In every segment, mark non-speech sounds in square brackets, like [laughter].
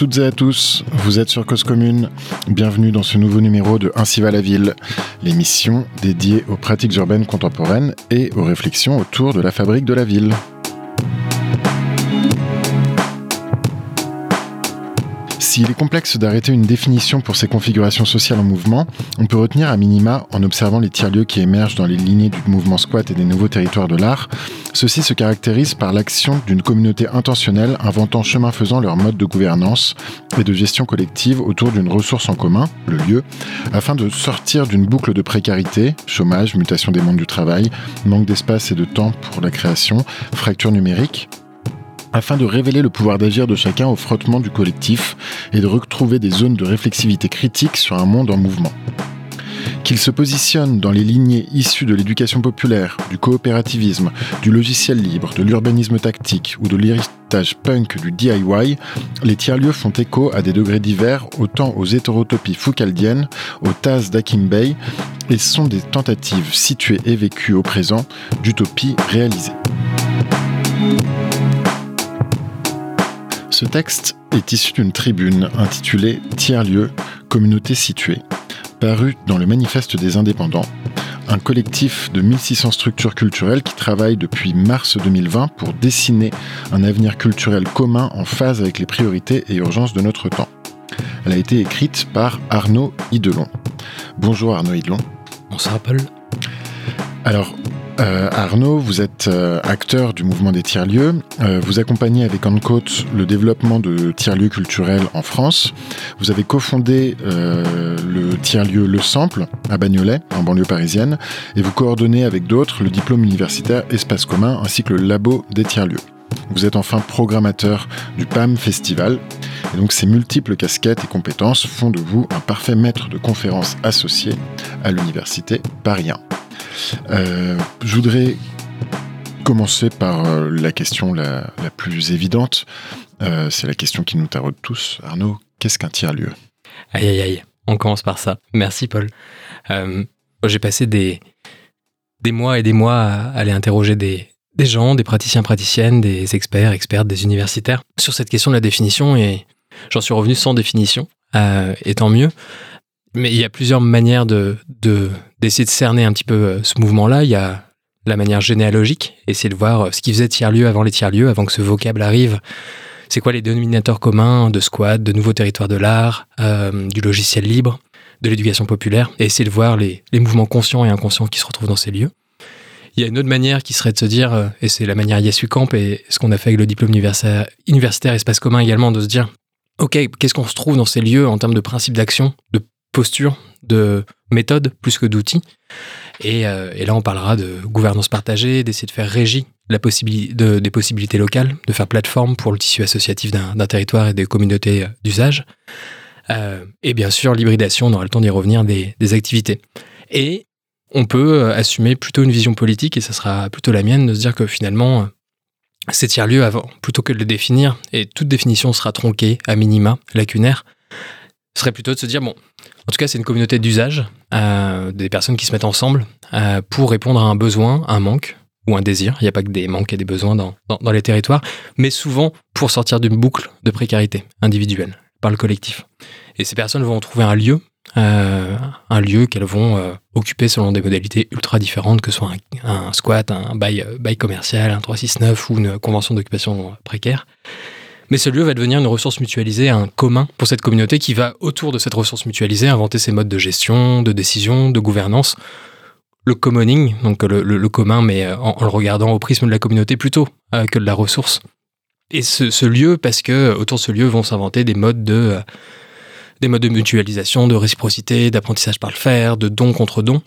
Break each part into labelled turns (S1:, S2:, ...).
S1: toutes et à tous, vous êtes sur Cause Commune. Bienvenue dans ce nouveau numéro de Ainsi va la ville, l'émission dédiée aux pratiques urbaines contemporaines et aux réflexions autour de la fabrique de la ville. S'il est complexe d'arrêter une définition pour ces configurations sociales en mouvement, on peut retenir à minima, en observant les tiers-lieux qui émergent dans les lignées du mouvement squat et des nouveaux territoires de l'art, ceux-ci se caractérisent par l'action d'une communauté intentionnelle inventant chemin faisant leur mode de gouvernance et de gestion collective autour d'une ressource en commun, le lieu, afin de sortir d'une boucle de précarité, chômage, mutation des mondes du travail, manque d'espace et de temps pour la création, fracture numérique, afin de révéler le pouvoir d'agir de chacun au frottement du collectif et de retrouver des zones de réflexivité critique sur un monde en mouvement. Qu'il se positionne dans les lignées issues de l'éducation populaire, du coopérativisme, du logiciel libre, de l'urbanisme tactique ou de l'héritage punk du DIY, les tiers-lieux font écho à des degrés divers autant aux hétérotopies foucaldiennes, aux tasses d'Akim et sont des tentatives situées et vécues au présent d'utopies réalisées. Ce texte est issu d'une tribune intitulée Tiers-lieu, communauté située, paru dans le Manifeste des indépendants, un collectif de 1600 structures culturelles qui travaillent depuis mars 2020 pour dessiner un avenir culturel commun en phase avec les priorités et urgences de notre temps. Elle a été écrite par Arnaud Hidelon. Bonjour Arnaud Hidelon.
S2: Bonsoir Paul.
S1: Alors, euh, Arnaud, vous êtes euh, acteur du mouvement des tiers-lieux. Euh, vous accompagnez avec Encote le développement de tiers-lieux culturels en France. Vous avez cofondé le tiers-lieu Le Sample à Bagnolet, en banlieue parisienne, et vous coordonnez avec d'autres le diplôme universitaire Espace commun ainsi que le labo des tiers-lieux. Vous êtes enfin programmateur du PAM Festival. Et donc ces multiples casquettes et compétences font de vous un parfait maître de conférences associé à l'université Paris 1. Euh, je voudrais commencer par euh, la question la, plus évidente. Euh, c'est la question qui nous taraude tous. Arnaud, qu'est-ce qu'un tiers-lieu?
S2: Aïe, aïe, aïe. On commence par ça. Merci, Paul. J'ai passé des, des mois et des mois à aller interroger des, gens, des praticiens, praticiennes, des experts, expertes, des universitaires sur cette question de la définition et j'en suis revenu sans définition, et tant mieux. Mais il y a plusieurs manières de, d'essayer de cerner un petit peu euh, ce mouvement-là. Il y a la manière généalogique, essayer de voir euh, ce qui faisait tiers-lieu avant les tiers-lieux, avant que ce vocable arrive. C'est quoi les dénominateurs communs de squat, de nouveaux territoires de l'art, euh, du logiciel libre, de l'éducation populaire, essayer de voir les, mouvements conscients et inconscients qui se retrouvent dans ces lieux. Il y a une autre manière qui serait de se dire, et c'est la manière Yesu Camp et ce qu'on a fait avec le diplôme universitaire, universitaire espace commun également, de se dire, OK, qu'est-ce qu'on se trouve dans ces lieux en termes de principes d'action, posture, de méthode plus que d'outils. Euh, et, là, on parlera de gouvernance partagée, d'essayer de faire régie la possibilité des possibilités locales, de faire plateforme pour le tissu associatif d'un territoire et des communautés euh, d'usage. Euh, et bien sûr, l'hybridation, on aura le temps d'y revenir, des, des, activités. Et on peut assumer plutôt une vision politique, et ça sera plutôt la mienne, de se dire que finalement, c'est tiers-lieu avant, plutôt que de le définir, et toute définition sera tronquée, à minima, lacunaire, serait plutôt de se dire, bon, en tout cas, c'est une communauté d'usage, euh, des personnes qui se mettent ensemble euh, pour répondre à un besoin, un manque ou un désir. Il n'y a pas que des manques et des besoins dans, dans, les territoires, mais souvent pour sortir d'une boucle de précarité individuelle par le collectif. Et ces personnes vont trouver un lieu, euh, un lieu qu'elles vont occuper selon des modalités ultra différentes, que ce soit un, un squat, un bail, bail commercial, un 369 ou une convention d'occupation précaire. Mais ce lieu va devenir une ressource mutualisée, un commun pour cette communauté qui va, autour de cette ressource mutualisée, inventer ses modes de gestion, de décision, de gouvernance. Le commoning, donc le, commun, mais euh, en, le regardant au prisme de la communauté plutôt euh, que de la ressource. Et ce, lieu, parce que autour de ce lieu vont s'inventer des modes de euh, des modes de mutualisation, de réciprocité, d'apprentissage par le faire, de don contre don.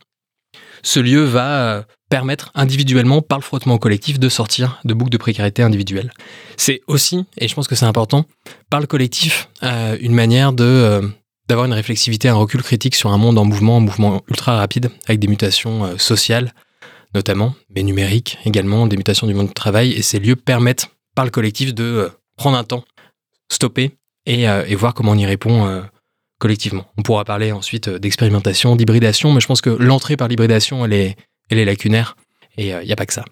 S2: Ce lieu va permettre individuellement, par le frottement collectif, de sortir de boucles de précarité individuelle. C'est aussi, et je pense que c'est important, par le collectif, euh, une manière de euh, d'avoir une réflexivité, un recul critique sur un monde en mouvement, un mouvement ultra rapide, avec des mutations euh, sociales notamment, mais numériques également, des mutations du monde du travail, et ces lieux permettent, par le collectif, de prendre un temps, stopper, et, et voir comment on y répond collectivement. On pourra parler ensuite d'expérimentation, d'hybridation, mais je pense que l'entrée par l'hybridation, elle est, elle est lacunaire. Et il euh, n'y a pas que ça.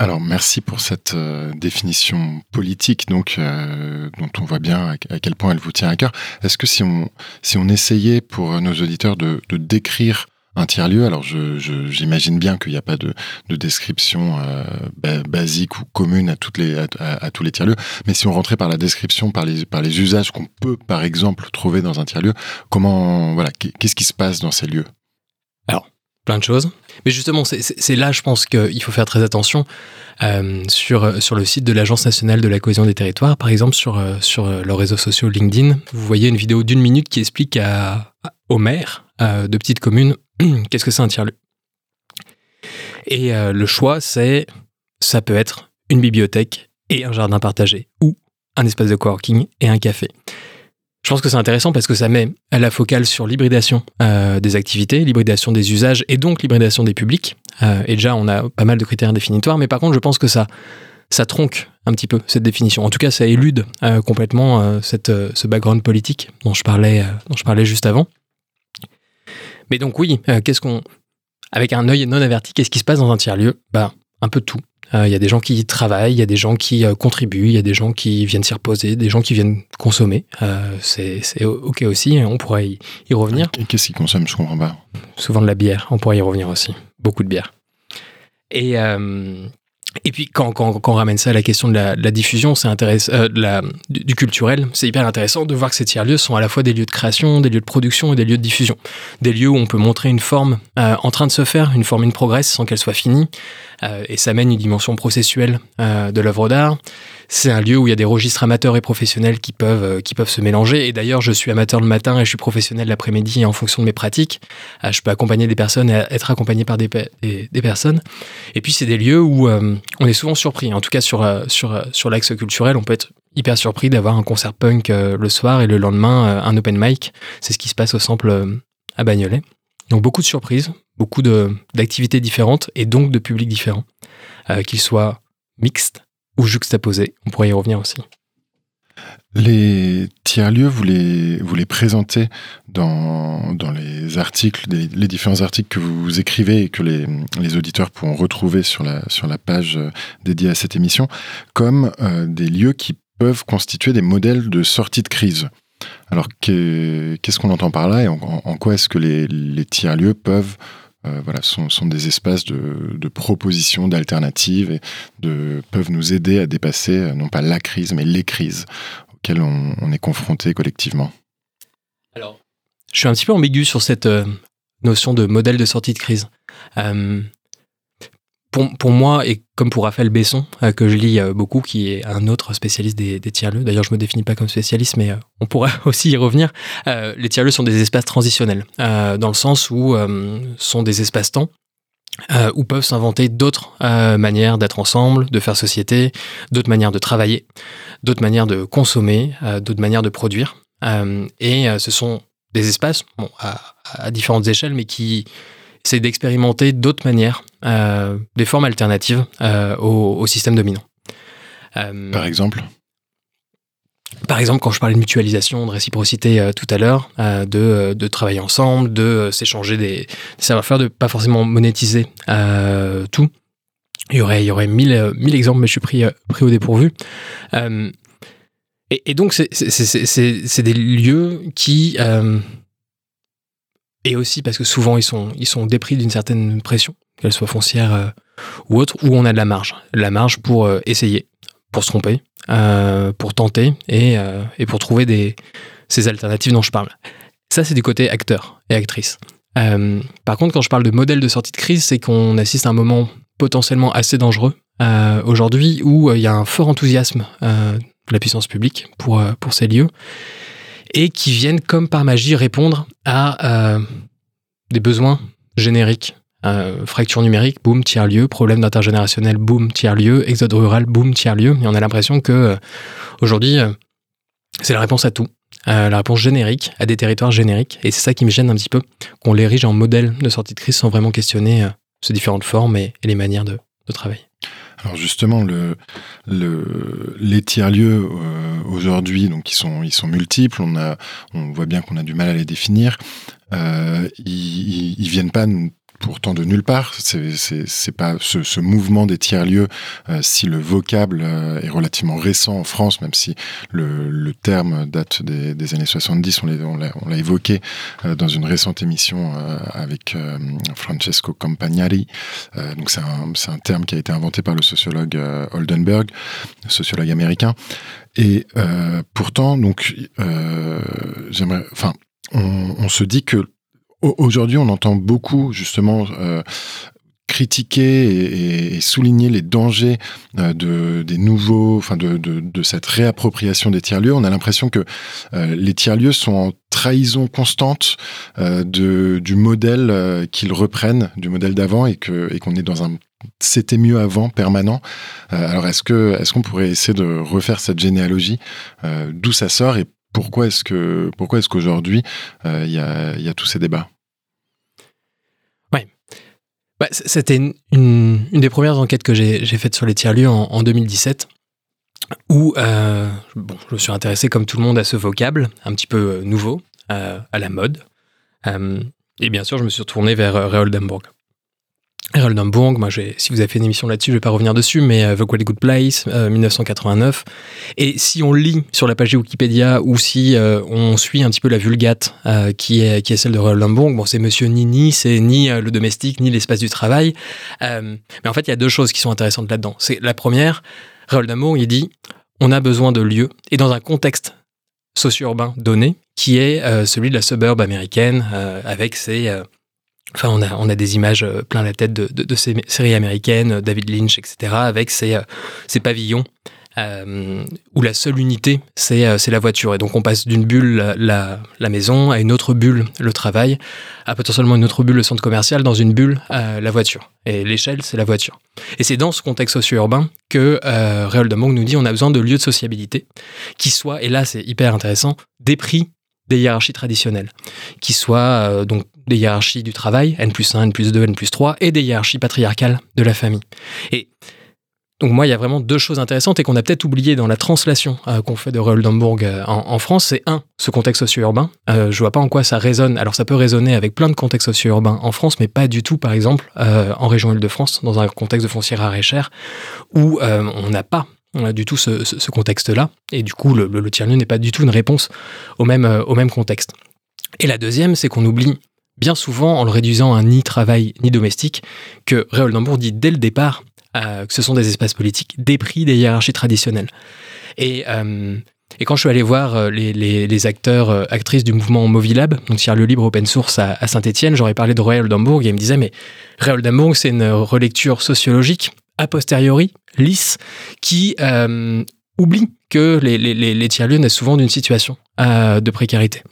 S1: Alors merci pour cette euh, définition politique donc euh, dont on voit bien à, quel point elle vous tient à cœur. Est-ce que si on si on essayait pour nos auditeurs de, de décrire un tiers-lieu, alors j'imagine je, bien qu'il n'y a pas de, de description euh, basique ou commune à, toutes les, à, tous les tiers-lieux, mais si on rentrait par la description, par les, par les usages qu'on peut par exemple trouver dans un tiers-lieu, comment voilà, qu'est-ce qui se passe dans ces lieux?
S2: Alors plein de choses. Mais justement, c'est là, je pense qu'il faut faire très attention. Euh, sur, sur le site de l'Agence nationale de la cohésion des territoires, par exemple, sur, euh, sur euh, leurs réseaux sociaux LinkedIn, vous voyez une vidéo d'une minute qui explique à, aux maires de petites communes [clears throat] qu'est-ce que c'est un tiers-lieu. Et le choix, c'est ça peut être une bibliothèque et un jardin partagé, ou un espace de coworking et un café. Je pense que c'est intéressant parce que ça met à la focale sur l'hybridation euh, des activités, l'hybridation des usages et donc l'hybridation des publics. Euh, et déjà, on a pas mal de critères définitoires, mais par contre, je pense que ça, ça tronque un petit peu cette définition. En tout cas, ça élude euh, complètement cette, ce background politique dont je parlais, dont je parlais juste avant. Mais donc oui, qu'est-ce qu'on, avec un œil non averti, qu'est-ce qui se passe dans un tiers lieu Bah, un peu de tout. Euh, il y a des gens qui travaillent, il y a des gens qui euh, contribuent, il y a des gens qui viennent s'y reposer, des gens qui viennent consommer. Euh, c'est OK aussi, on pourrait y, y revenir.
S1: Qu'est-ce qu'ils consomment Je comprends pas.
S2: Souvent de la bière, on pourrait y revenir aussi. Beaucoup de bière. Et, et puis, quand, on ramène ça à la question de la, diffusion, c'est intéressant, euh, du, culturel, c'est hyper intéressant de voir que ces tiers-lieux sont à la fois des lieux de création, des lieux de production et des lieux de diffusion. Des lieux où on peut montrer une forme euh, en train de se faire, une forme in progress sans qu'elle soit finie, euh, et ça mène une dimension processuelle de l'œuvre d'art. C'est un lieu où il y a des registres amateurs et professionnels qui peuvent, euh, qui peuvent se mélanger. Et d'ailleurs, je suis amateur le matin et je suis professionnel l'après-midi. En fonction de mes pratiques, euh, je peux accompagner des personnes et être accompagné par des, des, personnes. Et puis, c'est des lieux où euh, on est souvent surpris. En tout cas, sur, sur, sur l'axe culturel, on peut être hyper surpris d'avoir un concert punk le soir et le lendemain un open mic. C'est ce qui se passe au sample à Bagnolet. Donc beaucoup de surprises, beaucoup d'activités différentes et donc de publics différents, qu'ils soient mixtes ou juxtaposés. On pourrait y revenir aussi.
S1: Les tiers-lieux, vous les, vous les présentez dans, dans les articles, les différents articles que vous écrivez et que les, les, auditeurs pourront retrouver sur la, sur la page euh, dédiée à cette émission, comme euh, des lieux qui peuvent constituer des modèles de sortie de crise. Alors, qu'est-ce qu'on entend par là et en, en quoi est-ce que les, les tiers-lieux peuvent euh, voilà, sont, sont, des espaces de, propositions, d'alternatives et peuvent nous aider à dépasser euh, non pas la crise, mais les crises auxquelles on, est confronté collectivement.
S2: Alors, je suis un petit peu ambigu sur cette euh, notion de modèle de sortie de crise pour, moi, et comme pour Raphaël Besson, euh, que je lis euh, beaucoup, qui est un autre spécialiste des, tiers-lieux, d'ailleurs je me définis pas comme spécialiste, mais euh, on pourrait [laughs] aussi y revenir, les tiers-lieux sont des espaces transitionnels, dans le sens où sont des espaces-temps où peuvent s'inventer d'autres manières d'être ensemble, de faire société, d'autres manières de travailler, d'autres manières de consommer, d'autres manières de produire. et ce sont des espaces, à, différentes échelles, mais qui c'est d'expérimenter d'autres manières, euh, des formes alternatives euh, au, système dominant.
S1: Euh, par exemple
S2: par exemple, quand je parlais de mutualisation, de réciprocité tout à l'heure, de, de, travailler ensemble, de s'échanger des, savoir-faire, de pas forcément monétiser tout. Il y aurait, il y aurait mille, mille exemples, mais je suis pris, pris au dépourvu. Et, et, donc, c'est des lieux qui et aussi parce que souvent ils sont, ils sont dépris d'une certaine pression, qu'elle soit foncière euh, ou autre, où on a de la marge. La marge pour euh, essayer, pour se tromper, euh, pour tenter et, et, pour trouver ces alternatives dont je parle. Ça, c'est du côté acteur et actrice. par contre, quand je parle de modèle de sortie de crise, c'est qu'on assiste à un moment potentiellement assez dangereux aujourd'hui où il y a un fort enthousiasme de la puissance publique pour, pour ces lieux et qui viennent comme par magie répondre à euh, des besoins génériques. Euh, fracture numérique, boum, tiers-lieu, problème d'intergénérationnel, boum, tiers-lieu, exode rural, boum, tiers-lieu. Et on a l'impression que euh, c'est la réponse à tout. la réponse générique à des territoires génériques. Et c'est ça qui me gêne un petit peu, qu'on l'érige en modèle de sortie de crise sans vraiment questionner ces différentes formes et, les manières de, de travailler.
S1: Alors justement, le, le, les tiers-lieux euh, aujourd'hui, donc ils sont, ils sont multiples. On a, on voit bien qu'on a du mal à les définir. Euh, ils, ils viennent pas pourtant de nulle part. C'est pas ce, mouvement des tiers-lieux, euh, si le vocable euh, est relativement récent en France, même si le, terme date des, années 70, on l'a évoqué euh, dans une récente émission avec Francesco Campagnari. donc c'est un, terme qui a été inventé par le sociologue Oldenburg, sociologue américain. Et pourtant, donc, j'aimerais, enfin, on se dit que Aujourd'hui, on entend beaucoup justement euh, critiquer et, souligner les dangers euh, de, des nouveaux, enfin de, de, cette réappropriation des tiers-lieux. On a l'impression que euh, les tiers-lieux sont en trahison constante du modèle qu'ils reprennent, du modèle d'avant, et que et qu'on est dans un c'était mieux avant permanent. alors est-ce que est-ce qu'on pourrait essayer de refaire cette généalogie, d'où ça sort et pourquoi est-ce que pourquoi est-ce qu'aujourd'hui euh, il y, a, tous ces débats?
S2: Ouais. Bah, c'était une, des premières enquêtes que j'ai faites sur les tiers-lieux en, 2017 où euh, bon, je me suis intéressé comme tout le monde à ce vocable un petit peu nouveau, euh, à la mode. et bien sûr, je me suis retourné vers Reoldenburg. Harold moi, si vous avez fait une émission là-dessus, je vais pas revenir dessus, mais euh, The Great Good Place, 1989. Euh, Et si on lit sur la page de Wikipédia ou si euh, on suit un petit peu la vulgate qui, est, qui est celle de Harold bon, c'est Monsieur Nini, c'est ni le domestique, ni l'espace du travail. mais en fait, il y a deux choses qui sont intéressantes là-dedans. C'est la première, Harold il dit, on a besoin de lieux, et dans un contexte socio-urbain donné, qui est celui de la suburb américaine, avec ses Enfin, on a, des images euh, plein la tête de, ces séries américaines, euh, David Lynch, etc., avec ces, euh, ces pavillons où la seule unité, c'est la voiture. Et donc, on passe d'une bulle, la, la, maison, à une autre bulle, le travail, à potentiellement une autre bulle, le centre commercial, dans une bulle, la voiture. Et l'échelle, c'est la voiture. Et c'est dans ce contexte socio-urbain que euh, Réol de Monk nous dit on a besoin de lieux de sociabilité qui soient, et là, c'est hyper intéressant, des des hiérarchies traditionnelles, qui soient donc des hiérarchies du travail, N plus 1, N plus 2, N plus 3, et des hiérarchies patriarcales de la famille. Et donc moi, il y a vraiment deux choses intéressantes et qu'on a peut-être oublié dans la translation euh, qu'on fait de Roldembourg euh, en, France. C'est un, ce contexte socio-urbain. Euh, je vois pas en quoi ça résonne. Alors ça peut résonner avec plein de contextes socio-urbains en France, mais pas du tout, par exemple, en région Île-de-France, dans un contexte de foncière rare et cher, où on n'a pas du tout ce, contexte-là. Et du coup, le, le, tiers-lieu n'est pas du tout une réponse au même, au même contexte. Et la deuxième, c'est qu'on oublie bien souvent, en le réduisant à ni travail ni domestique, que Réoldenbourg dit dès le départ euh, que ce sont des espaces politiques dépris des hiérarchies traditionnelles. Et, euh, et quand je suis allé voir euh, les, acteurs, actrices du mouvement Movilab, donc sur le libre open source à, Saint-Etienne, j'aurais parlé de Réoldenbourg et ils me disaient mais Réoldenbourg, c'est une relecture sociologique a posteriori, lisse, qui oublie que les, les, les tiers-lieux naissent souvent d'une situation de précarité.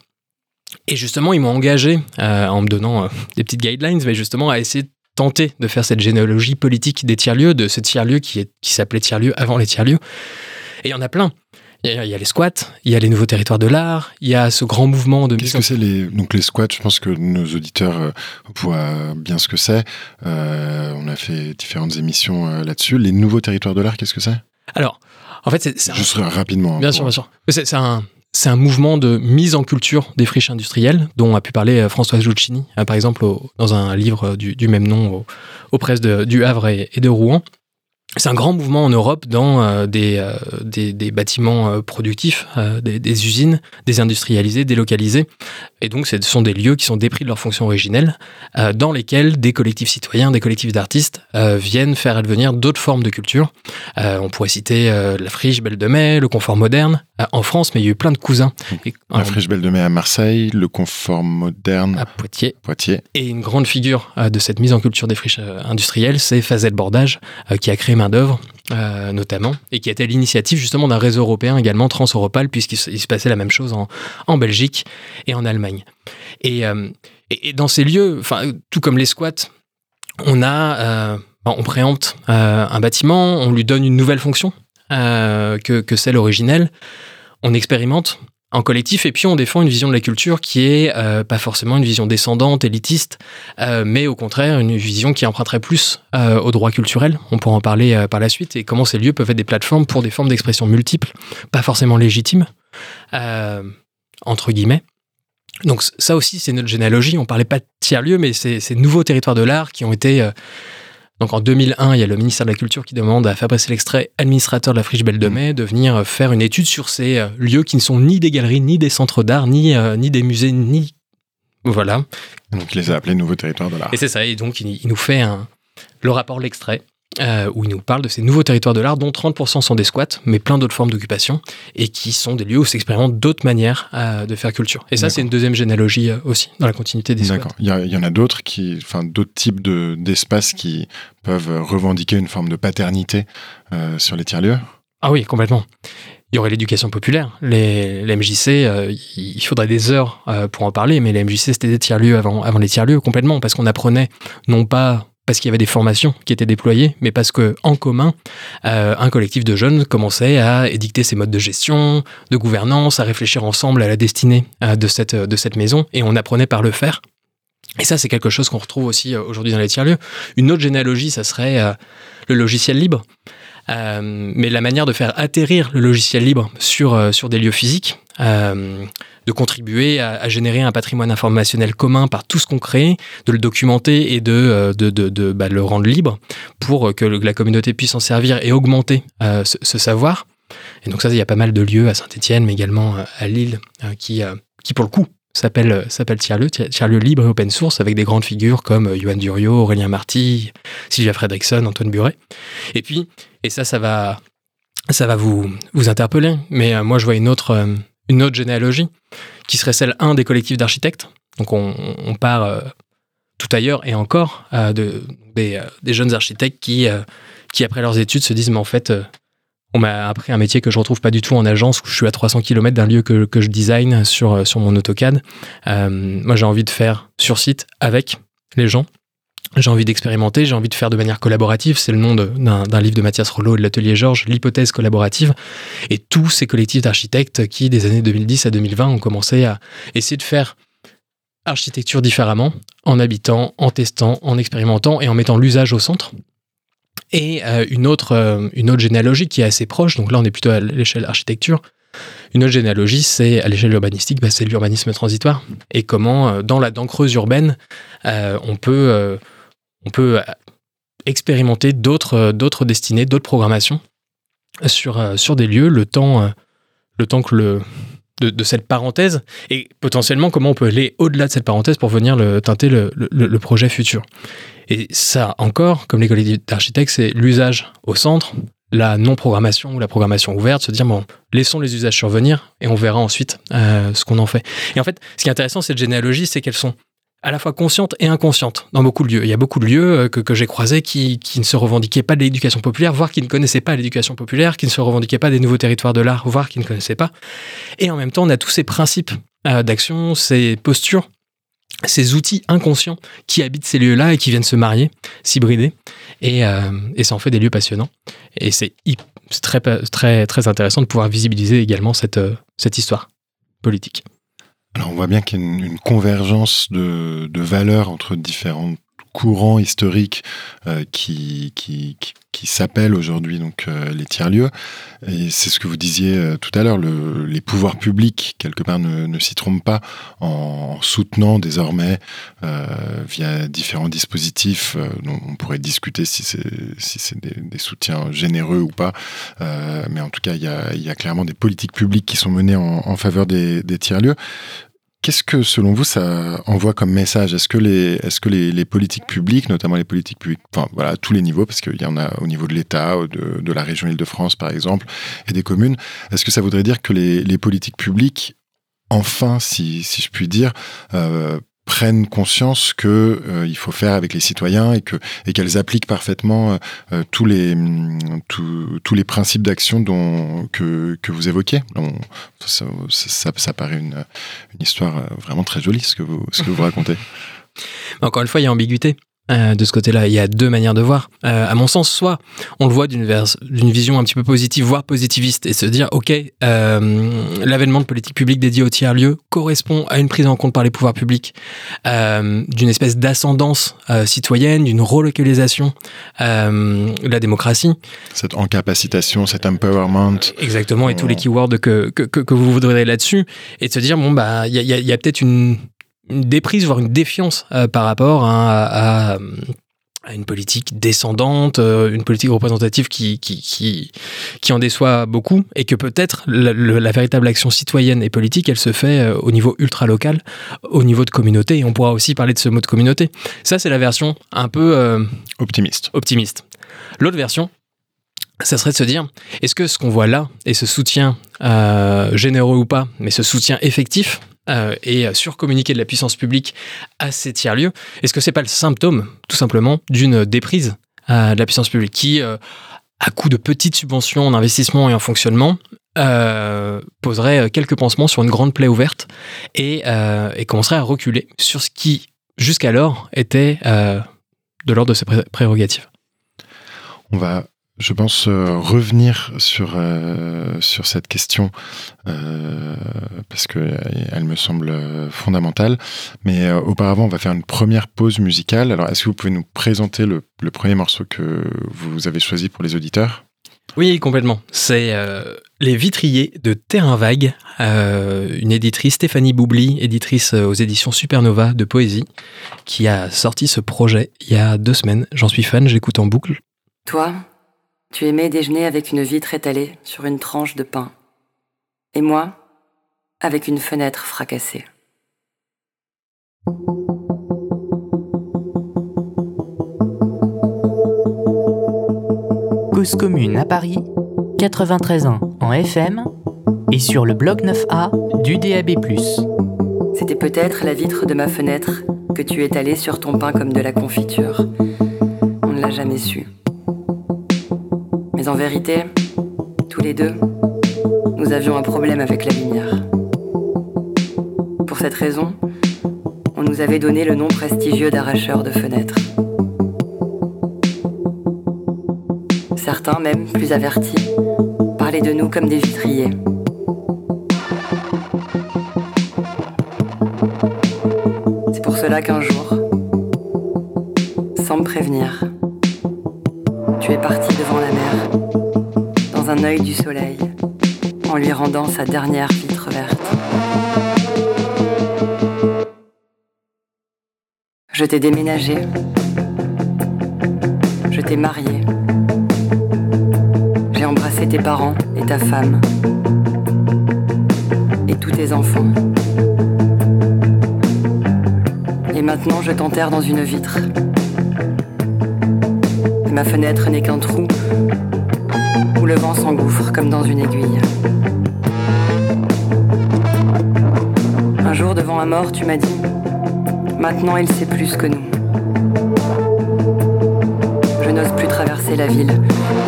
S2: Et justement, ils m'ont engagé, euh, en me donnant euh, des petites guidelines, mais justement à essayer de tenter de faire cette généalogie politique des tiers-lieux, de ce tiers-lieu qui, qui s'appelait tiers-lieu avant les tiers-lieux. Et il y en a plein. Il y, a, les squats, il y a les nouveaux territoires de l'art, il y a ce grand mouvement de...
S1: Qu'est-ce que c'est les... Donc les squats, je pense que nos auditeurs euh, voient bien ce que c'est. on a fait différentes émissions là-dessus. Les nouveaux territoires de l'art, qu'est-ce que c'est?
S2: Alors, en fait, c'est...
S1: Juste rapidement.
S2: Bien sûr, bien sûr. C'est un, c'est un mouvement de mise en culture des friches industrielles, dont a pu parler euh, Françoise Giuccini, euh, par exemple, dans un livre du, même nom aux, presses du Havre et de Rouen. C'est un grand mouvement en Europe dans euh, des, euh, des, des, bâtiments euh, productifs, des, des, usines désindustrialisées, délocalisées. Et donc, ce sont des lieux qui sont dépris de leur fonction originelle, dans lesquels des collectifs citoyens, des collectifs d'artistes viennent faire advenir d'autres formes de culture. on pourrait citer la friche Belle de Mai, le confort moderne en France, mais il y a eu plein de cousins.
S1: la friche Belle de Mai à Marseille, le confort moderne
S2: à Poitiers.
S1: Poitiers.
S2: Et une grande figure de cette mise en culture des friches industrielles, c'est Fazel Bordage, qui a créé d'œuvre, euh, notamment, et qui était l'initiative justement d'un réseau européen également transeuropal, puisqu'il se passait la même chose en, en Belgique et en Allemagne. Et, euh, et, dans ces lieux, tout comme les squats, on a, euh, on préempte un bâtiment, on lui donne une nouvelle fonction que, que celle originelle, on expérimente, en collectif et puis on défend une vision de la culture qui est euh, pas forcément une vision descendante, élitiste, euh, mais au contraire une vision qui emprunterait plus euh, au droit culturel. On pourra en parler par la suite et comment ces lieux peuvent être des plateformes pour des formes d'expression multiples, pas forcément légitimes, entre guillemets. Donc ça aussi, c'est notre généalogie. On parlait pas de tiers-lieux, mais c'est ces nouveaux territoires de l'art qui ont été... Euh, donc en 2001, il y a le ministère de la Culture qui demande à Fabrice L'extrait, administrateur de la Friche Belle de Mai, de venir faire une étude sur ces lieux qui ne sont ni des galeries, ni des centres d'art, ni, ni des musées, ni... Voilà.
S1: Donc il les a appelés nouveaux territoires de l'art.
S2: Et c'est ça, et donc il, il nous fait un, le rapport L'extrait, euh, où il nous parle de ces nouveaux territoires de l'art, dont 30% sont des squats, mais plein d'autres formes d'occupation, et qui sont des lieux où s'expérimentent d'autres manières euh, de faire culture. Et ça, c'est une deuxième généalogie euh, aussi, dans la continuité des squats.
S1: D'accord. Il, y, en a d'autres qui, enfin, d'autres types d'espaces qui peuvent revendiquer une forme de paternité sur les tiers-lieux?
S2: Ah oui, complètement. Il y aurait l'éducation populaire. Les, MJC, il faudrait des heures pour en parler, mais les MJC, c'était des tiers-lieux avant, avant les tiers-lieux, complètement, parce qu'on apprenait non pas parce qu'il y avait des formations qui étaient déployées, mais parce que en commun, euh, un collectif de jeunes commençait à édicter ses modes de gestion, de gouvernance, à réfléchir ensemble à la destinée euh, de, cette, de cette maison, et on apprenait par le faire. Et ça, c'est quelque chose qu'on retrouve aussi euh, aujourd'hui dans les tiers-lieux. Une autre généalogie, ça serait le logiciel libre. Mais la manière de faire atterrir le logiciel libre sur, sur des lieux physiques, de contribuer à, générer un patrimoine informationnel commun par tout ce qu'on crée, de le documenter et de, euh, de, de, bah, le rendre libre pour que la communauté puisse en servir et augmenter euh, ce, savoir. Et donc ça, il y a pas mal de lieux à Saint-Etienne, mais également euh, à Lille, qui, qui pour le coup s'appelle s'appelle tiers-lieu, tiers-lieu libre et open source avec des grandes figures comme Johan Duriot, Aurélien Marty, Sylvia Fredrickson, Antoine Buret. Et puis, et ça, ça va, ça va vous, vous interpeller, mais moi je vois une autre, une autre généalogie, qui serait celle, un, des collectifs d'architectes. Donc on, part euh, tout ailleurs et encore euh, de, des, euh, des, jeunes architectes qui, qui, après leurs études, se disent, mais en fait, on m'a appris un métier que je retrouve pas du tout en agence, où je suis à 300 km d'un lieu que, je design sur, sur mon AutoCAD. moi, j'ai envie de faire sur site avec les gens j'ai envie d'expérimenter, j'ai envie de faire de manière collaborative. C'est le nom d'un livre de Mathias Rollo et de l'atelier Georges, l'hypothèse collaborative. Et tous ces collectifs d'architectes qui, des années 2010 à 2020, ont commencé à essayer de faire architecture différemment, en habitant, en testant, en expérimentant et en mettant l'usage au centre. Et euh, une, autre, euh, une autre généalogie qui est assez proche, donc là on est plutôt à l'échelle architecture, une autre généalogie, c'est à l'échelle urbanistique, bah, c'est l'urbanisme transitoire. Et comment, euh, dans la dent creuse urbaine, on peut on peut expérimenter d'autres destinées, d'autres programmations sur, sur des lieux, le temps, le temps que le, de, cette parenthèse, et potentiellement comment on peut aller au-delà de cette parenthèse pour venir teinter le, projet futur. Et ça encore, comme les collectifs d'architectes, c'est l'usage au centre, la non-programmation ou la programmation ouverte, se dire, bon, laissons les usages survenir et on verra ensuite ce qu'on en fait. Et en fait, ce qui est intéressant, cette généalogie, c'est qu'elles sont à la fois consciente et inconsciente dans beaucoup de lieux. Il y a beaucoup de lieux euh, que, que j'ai croisés qui, qui, ne se revendiquaient pas de l'éducation populaire, voire qui ne connaissaient pas l'éducation populaire, qui ne se revendiquaient pas des nouveaux territoires de l'art, voire qui ne connaissaient pas. Et en même temps, on a tous ces principes euh, d'action, ces postures, ces outils inconscients qui habitent ces lieux-là et qui viennent se marier, s'hybrider. Et, euh, et ça en fait des lieux passionnants. Et c'est très, très, très intéressant de pouvoir visibiliser également cette, cette histoire politique.
S1: Alors on voit bien qu'il y a une, convergence de, valeurs entre différents courants historiques euh, qui, qui, qui, s'appellent aujourd'hui donc euh, les tiers-lieux. Et c'est ce que vous disiez euh, tout à l'heure, le, les pouvoirs publics, quelque part, ne, ne s'y trompent pas en soutenant désormais, via différents dispositifs, on pourrait discuter si c'est si c'est des, soutiens généreux ou pas, mais en tout cas, il y a, y a, clairement des politiques publiques qui sont menées en, faveur des tiers-lieux. Qu'est-ce que, selon vous, ça envoie comme message? Est-ce que, les, politiques publiques, notamment les politiques publiques, enfin voilà, à tous les niveaux, parce qu'il y en a au niveau de l'État, de, la région Île-de-France par exemple, et des communes, est-ce que ça voudrait dire que les, politiques publiques, enfin, si, si je puis dire, euh, prennent conscience que euh, il faut faire avec les citoyens et que et qu'elles appliquent parfaitement euh, euh, tous les mm, tous les principes d'action dont que, que vous évoquez. ça, ça, ça, paraît une, une histoire vraiment très jolie ce que vous ce que vous racontez. [laughs]
S2: Encore une fois, il y a ambiguïté. Euh, de ce côté-là. Il y a deux manières de voir. Euh, à mon sens, soit on le voit d'une vision un petit peu positive, voire positiviste, et se dire, OK, euh, l'avènement de politique publique dédiée au tiers-lieu correspond à une prise en compte par les pouvoirs publics d'une espèce d'ascendance citoyenne, d'une relocalisation de la démocratie.
S1: Cette encapacitation, cet empowerment.
S2: Exactement, et tous les keywords que, que, que, vous voudrez là-dessus, et de se dire, bon, bah, il y a, y a peut-être une une déprise, voire une défiance euh, par rapport à, une politique descendante, euh, une politique représentative qui, qui, qui, en déçoit beaucoup, et que peut-être la, véritable action citoyenne et politique, elle se fait euh, au niveau ultra-local, au niveau de communauté, et on pourra aussi parler de ce mot de communauté. Ça, c'est la version un peu...
S1: optimiste.
S2: Optimiste. L'autre version, ça serait de se dire, est-ce que ce qu'on voit là, et ce soutien généreux ou pas, mais ce soutien effectif, euh, et surcommuniquer de la puissance publique à ces tiers-lieux, est-ce que c'est pas le symptôme, tout simplement, d'une déprise euh, de la puissance publique qui, euh, à coup de petites subventions en investissement et en fonctionnement, poserait quelques pansements sur une grande plaie ouverte et commencerait à reculer sur ce qui, jusqu'alors, était de l'ordre de ses prérogatives?
S1: On va je pense euh, revenir sur euh, sur cette question euh, parce que elle me semble fondamentale. Mais auparavant, on va faire une première pause musicale. Alors, est-ce que vous pouvez nous présenter le, le, premier morceau que vous avez choisi pour les auditeurs?
S2: Oui, complètement. C'est Les Vitriers de Terrain Vague, une éditrice Stéphanie Boubli, éditrice aux éditions Supernova de poésie, qui a sorti ce projet il y a deux semaines. J'en suis fan, j'écoute en boucle.
S3: Toi, tu aimais déjeuner avec une vitre étalée sur une tranche de pain. Et moi, avec une fenêtre fracassée.
S4: Cause commune à Paris, 93 ans en FM et sur le bloc 9A du DAB+.
S3: C'était peut-être la vitre de ma fenêtre que tu étalais sur ton pain comme de la confiture. On ne l'a jamais su vérité, tous les deux, nous avions un problème avec la lumière. Pour cette raison, on nous avait donné le nom prestigieux d'arracheur de fenêtres. Certains, même plus avertis, parlaient de nous comme des vitriers. C'est pour cela qu'un jour, du soleil, en lui rendant sa dernière vitre verte. Je t'ai déménagé, je t'ai marié, j'ai embrassé tes parents et ta femme, et tous tes enfants. Et maintenant je t'enterre dans une vitre. Ma fenêtre n'est qu'un trou le vent s'engouffre comme dans une aiguille. Un jour devant un mort, tu m'as dit, maintenant il sait plus que nous. Je n'ose plus traverser la ville.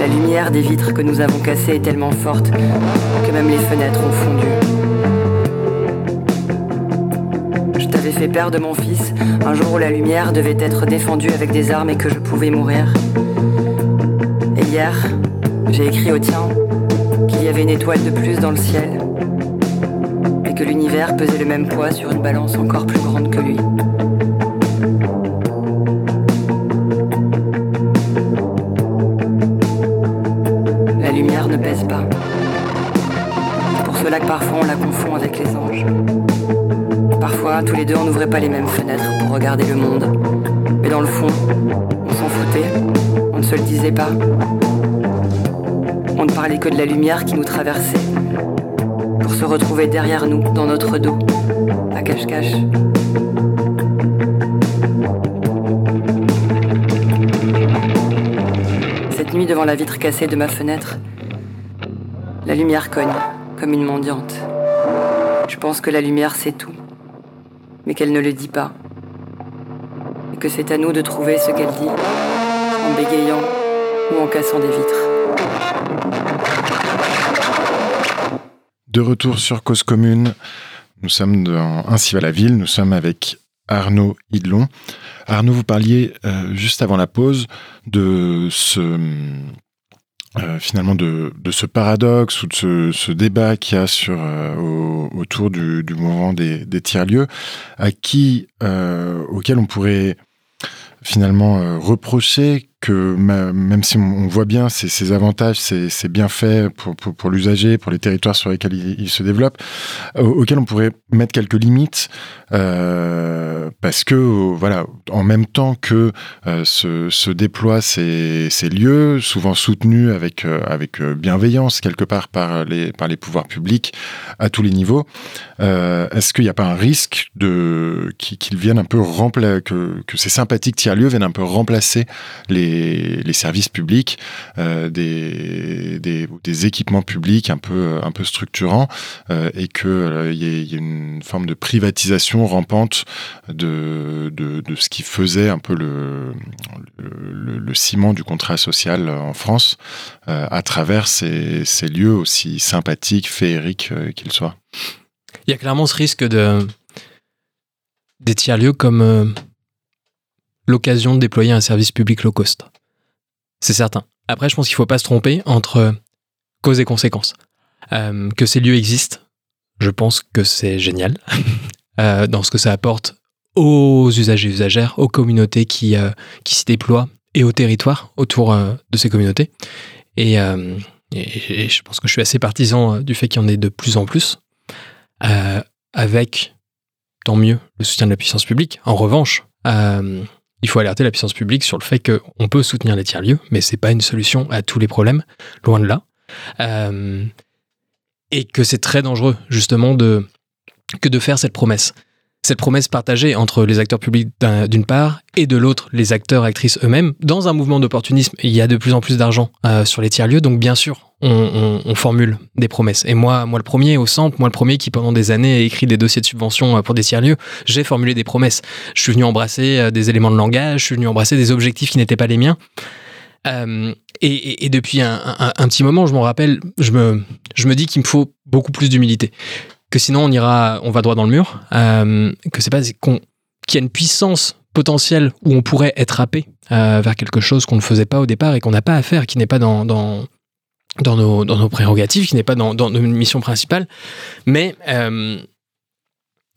S3: La lumière des vitres que nous avons cassées est tellement forte que même les fenêtres ont fondu. Je t'avais fait perdre mon fils un jour où la lumière devait être défendue avec des armes et que je pouvais mourir. Hier, j'ai écrit au tien qu'il y avait une étoile de plus dans le ciel et que l'univers pesait le même poids sur une balance encore plus grande que lui. La lumière ne pèse pas. C'est pour cela que parfois on la confond avec les anges. Parfois, tous les deux, on n'ouvrait pas les mêmes fenêtres pour regarder le monde. Mais dans le fond, on s'en foutait, on ne se le disait pas. On ne parlait que de la lumière qui nous traversait, pour se retrouver derrière nous, dans notre dos, à cache-cache. Cette nuit, devant la vitre cassée de ma fenêtre, la lumière cogne, comme une mendiante. Je pense que la lumière sait tout, mais qu'elle ne le dit pas. Et que c'est à nous de trouver ce qu'elle dit, en bégayant ou en cassant des vitres.
S1: De retour sur Cause Commune, nous sommes dans Ainsi va la ville, nous sommes avec Arnaud Hidlon. Arnaud, vous parliez juste avant la pause de ce euh, finalement de, ce paradoxe ou de ce, débat qu'il y a sur, euh, autour du, mouvement des, des tiers-lieux, à qui, euh, auquel on pourrait finalement euh, reprocher que même si on voit bien ces, avantages, c'est bien fait pour, pour, l'usager, pour les territoires sur lesquels il, se développe, auquel on pourrait mettre quelques limites, euh, parce que voilà, en même temps que euh, se, se, déploient ces, ces, lieux, souvent soutenus avec euh, avec bienveillance quelque part par les par les pouvoirs publics à tous les niveaux, est-ce qu'il n'y a pas un risque de qu'ils viennent un peu remplacer que, que ces sympathiques tiers-lieux viennent un peu remplacer les les, services publics, euh, des, équipements publics un peu, peu structurants, euh, et qu'il euh, y, ait une forme de privatisation rampante de, ce qui faisait un peu le, le, ciment du contrat social en France, à travers ces, ces, lieux aussi sympathiques, féeriques qu'ils soient.
S2: Il y a clairement ce risque de des tiers-lieux comme l'occasion de déployer un service public low cost. C'est certain. Après, je pense qu'il ne faut pas se tromper entre cause et conséquence. Euh, que ces lieux existent, je pense que c'est génial [laughs] euh, dans ce que ça apporte aux usagers et usagères, aux communautés qui, euh, qui s'y déploient et aux territoires autour de ces communautés. Et, et, je pense que je suis assez partisan du fait qu'il y en ait de plus en plus, avec, tant mieux, le soutien de la puissance publique. En revanche, il faut alerter la puissance publique sur le fait qu'on peut soutenir les tiers-lieux, mais c'est pas une solution à tous les problèmes, loin de là. Euh, et que c'est très dangereux, justement, de, que de faire cette promesse cette promesse partagée entre les acteurs publics d'une part et de l'autre les acteurs actrices eux-mêmes dans un mouvement d'opportunisme il y a de plus en plus d'argent euh, sur les tiers lieux donc bien sûr on, formule des promesses. Et moi moi le premier au centre moi le premier qui pendant des années a écrit des dossiers de subvention euh, pour des tiers lieux j'ai formulé des promesses. Je suis venu embrasser euh, des éléments de langage je suis venu embrasser des objectifs qui n'étaient pas les miens. Et, depuis un, petit moment, je m'en rappelle, je me, je me dis qu'il me faut beaucoup plus d'humilité. Que sinon on ira, on va droit dans le mur, euh, que c'est pas qu'il y a une puissance potentielle où on pourrait être happé euh, vers quelque chose qu'on ne faisait pas au départ et qu'on n'a pas à faire, qui n'est pas dans, dans, nos, dans nos prérogatives, qui n'est pas dans, dans nos missions principales, mais euh,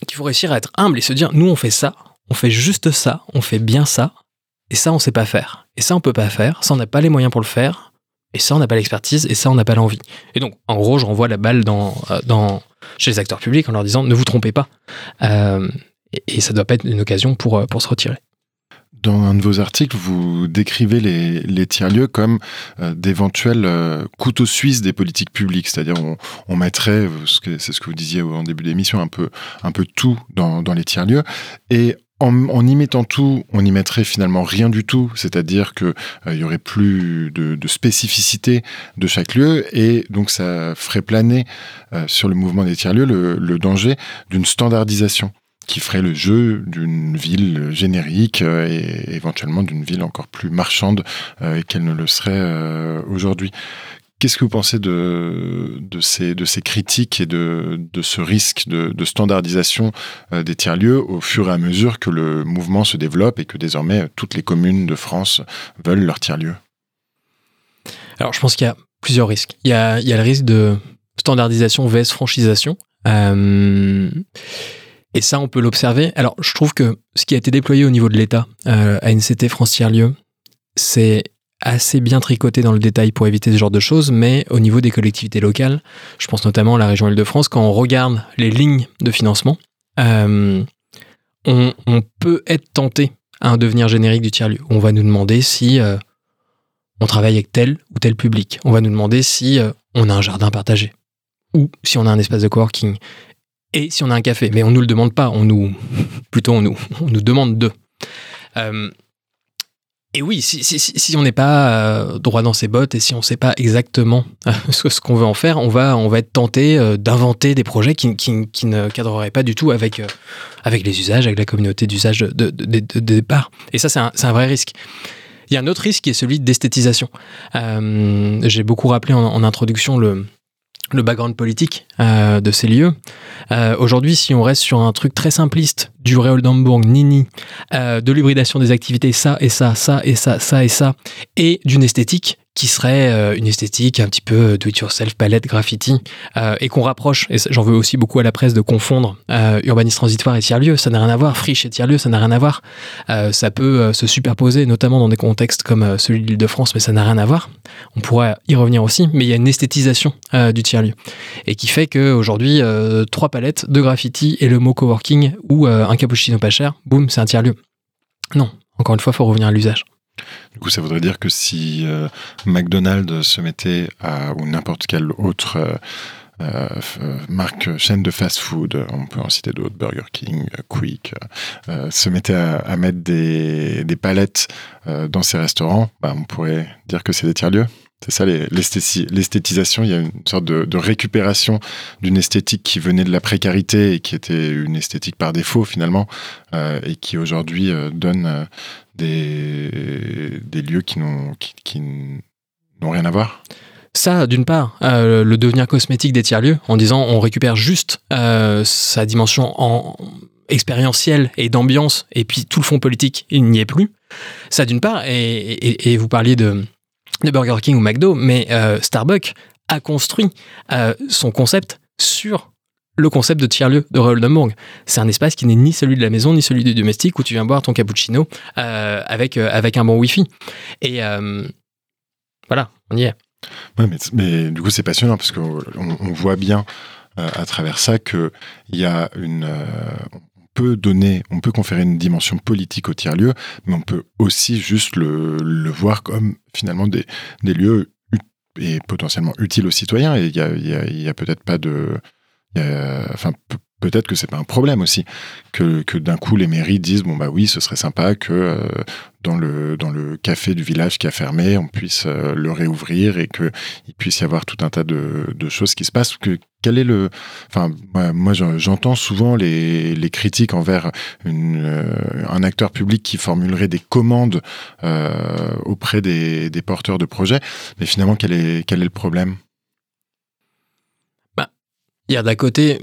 S2: qu'il faut réussir à être humble et se dire, nous on fait ça, on fait juste ça, on fait bien ça, et ça on sait pas faire, et ça on peut pas faire, ça on n'a pas les moyens pour le faire, et ça, on n'a pas l'expertise, et ça, on n'a pas l'envie. Et donc, en gros, je renvoie la balle dans, euh, dans, chez les acteurs publics en leur disant ne vous trompez pas. Euh, et, ça ne doit pas être une occasion pour, euh, pour se retirer.
S1: Dans un de vos articles, vous décrivez les, tiers-lieux comme d'éventuels couteaux suisses des politiques publiques, c'est-à-dire on, mettrait, c'est ce que vous disiez en début d'émission, un peu, un peu tout dans, dans les tiers-lieux, et en, y mettant tout, on n'y mettrait finalement rien du tout, c'est-à-dire que il y aurait plus de, spécificité de chaque lieu, et donc ça ferait planer sur le mouvement des tiers-lieux le, danger d'une standardisation qui ferait le jeu d'une ville générique et éventuellement d'une ville encore plus marchande qu'elle ne le serait aujourd'hui. Qu'est-ce que vous pensez de, ces, critiques et de, ce risque de, standardisation euh, des tiers-lieux au fur et à mesure que le mouvement se développe et que désormais toutes les communes de France veulent leur tiers-lieu
S2: Alors je pense qu'il y a plusieurs risques. Il y a, le risque de standardisation vs franchisation. Euh, et ça, on peut l'observer. Alors, je trouve que ce qui a été déployé au niveau de l'État euh, à France Tiers-Lieu, c'est assez bien tricoté dans le détail pour éviter ce genre de choses, mais au niveau des collectivités locales, je pense notamment à la région Île-de-France, quand on regarde les lignes de financement, euh, on, peut être tenté à un devenir générique du tiers-lieu. On va nous demander si euh, on travaille avec tel ou tel public. On va nous demander si euh, on a un jardin partagé ou si on a un espace de coworking et si on a un café. Mais on ne nous le demande pas, on nous, [laughs] plutôt on nous, on nous demande deux. Et oui, si, si, si on n'est pas euh, droit dans ses bottes et si on ne sait pas exactement [laughs] euh, ce, qu'on veut en faire, on va, on va être tenté euh, d'inventer des projets qui, qui, qui, ne cadreraient pas du tout avec, avec les usages, avec la communauté d'usage de, de, départ. Et ça, c'est un, un, vrai risque. Il y a un autre risque qui est celui d'esthétisation. J'ai beaucoup rappelé en, introduction le, le background politique euh, de ces lieux. Euh, Aujourd'hui, si on reste sur un truc très simpliste, du Réoldambourg, Nini, euh, de l'hybridation des activités, ça et ça, ça et ça, ça et ça, et d'une esthétique qui serait euh, une esthétique un petit peu do-it-yourself, palette, graffiti, euh, et qu'on rapproche, et j'en veux aussi beaucoup à la presse de confondre euh, urbanisme transitoire et tiers-lieu, ça n'a rien à voir, friche et tiers-lieu, ça n'a rien à voir. Euh, ça peut euh, se superposer, notamment dans des contextes comme euh, celui de l'Île-de-France, mais ça n'a rien à voir. On pourra y revenir aussi, mais il y a une esthétisation euh, du tiers-lieu, et qui fait qu'aujourd'hui, euh, trois palettes, deux graffiti et le mot coworking ou euh, un cappuccino pas cher, boum, c'est un tiers-lieu. Non, encore une fois, il faut revenir à l'usage.
S1: Du coup, ça voudrait dire que si euh, McDonald's se mettait à, ou n'importe quelle autre euh, euh, marque, chaîne de fast-food, on peut en citer d'autres, Burger King, Quick, se mettait à, mettre des, des palettes dans ses restaurants, bah, on pourrait dire que c'est des tiers-lieux. C'est ça, les- l'esthéti- l'esthétisation. Il y a une sorte de, récupération d'une esthétique qui venait de la précarité et qui était une esthétique par défaut finalement, et qui aujourd'hui donne des, des lieux qui n'ont qui, rien à voir.
S2: Ça, d'une part, euh, le devenir cosmétique des tiers-lieux, en disant on récupère juste euh, sa dimension en expérientielle et d'ambiance, et puis tout le fond politique, il n'y est plus. Ça, d'une part, et, et- vous parliez de, de Burger King ou McDo, mais euh, Starbucks a construit son concept sur le concept de tiers-lieu de Royal C'est un espace qui n'est ni celui de la maison, ni celui du domestique, où tu viens boire ton cappuccino euh, avec, euh, avec un bon Wi-Fi. Et euh, voilà, on y est.
S1: Mais, du coup, c'est passionnant parce qu'on on voit bien à travers ça qu'il y a une. peut donner, on peut conférer une dimension politique au tiers-lieu, mais on peut aussi juste le, voir comme finalement des, des lieux et potentiellement utiles aux citoyens. Et il y a, il y a- il y a peut-être pas de. A- Enfin, pe- peut-être que c'est pas un problème aussi que, d'un coup les mairies disent bon bah oui ce serait sympa que euh, dans le dans le café du village qui a fermé on puisse euh, le réouvrir et que il puisse y avoir tout un tas de, choses qui se passent. Que quel est le enfin moi, moi, j'en- j'entends souvent les, les critiques envers euh, un acteur public qui formulerait des commandes euh, auprès des, des porteurs de projets mais finalement quel est quel est le problème?
S2: D'un côté,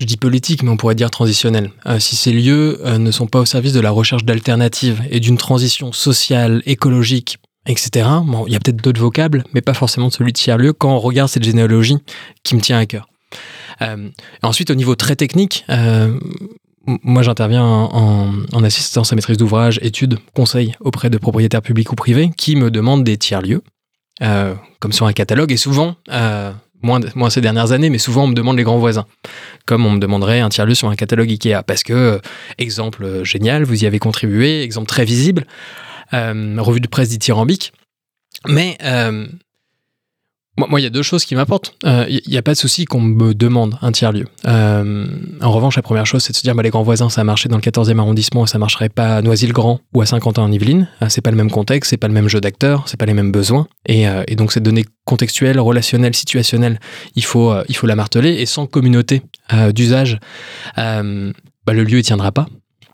S2: je dis politique, mais on pourrait dire transitionnel. Euh, si ces lieux euh, ne sont pas au service de la recherche d'alternatives et d'une transition sociale, écologique, etc., il y a peut-être d'autres vocables, mais pas forcément celui de tiers-lieu quand on regarde cette généalogie qui me tient à cœur. Euh, ensuite, au niveau très technique, moi j'interviens en, assistance à maîtrise d'ouvrage, études, conseils auprès de propriétaires publics ou privés qui me demandent des tiers-lieux, comme sur un catalogue, et souvent, moins, ces dernières années, mais souvent on me demande les grands voisins, comme on me demanderait un tiers-lieu sur un catalogue Ikea, parce que, euh, exemple euh, génial, vous y avez contribué, exemple très visible, euh, revue de presse dithyrambique, mais moi, il y a deux choses qui m'apportent. Euh, Il n'y a pas de souci qu'on me demande un tiers-lieu. Euh, en revanche, la première chose, c'est de se dire, bah, les grands voisins, ça a marché dans le 14e arrondissement et ça marcherait pas à Noisy-le-Grand ou à Saint-Quentin-en-Yvelines. Euh, c'est pas le même contexte, c'est pas le même jeu d'acteurs, c'est pas les mêmes besoins. Et, euh, donc, cette donnée contextuelle, relationnelle, situationnelle, il faut, il faut la marteler. Et sans communauté d'usage, bah, le lieu, il tiendra pas.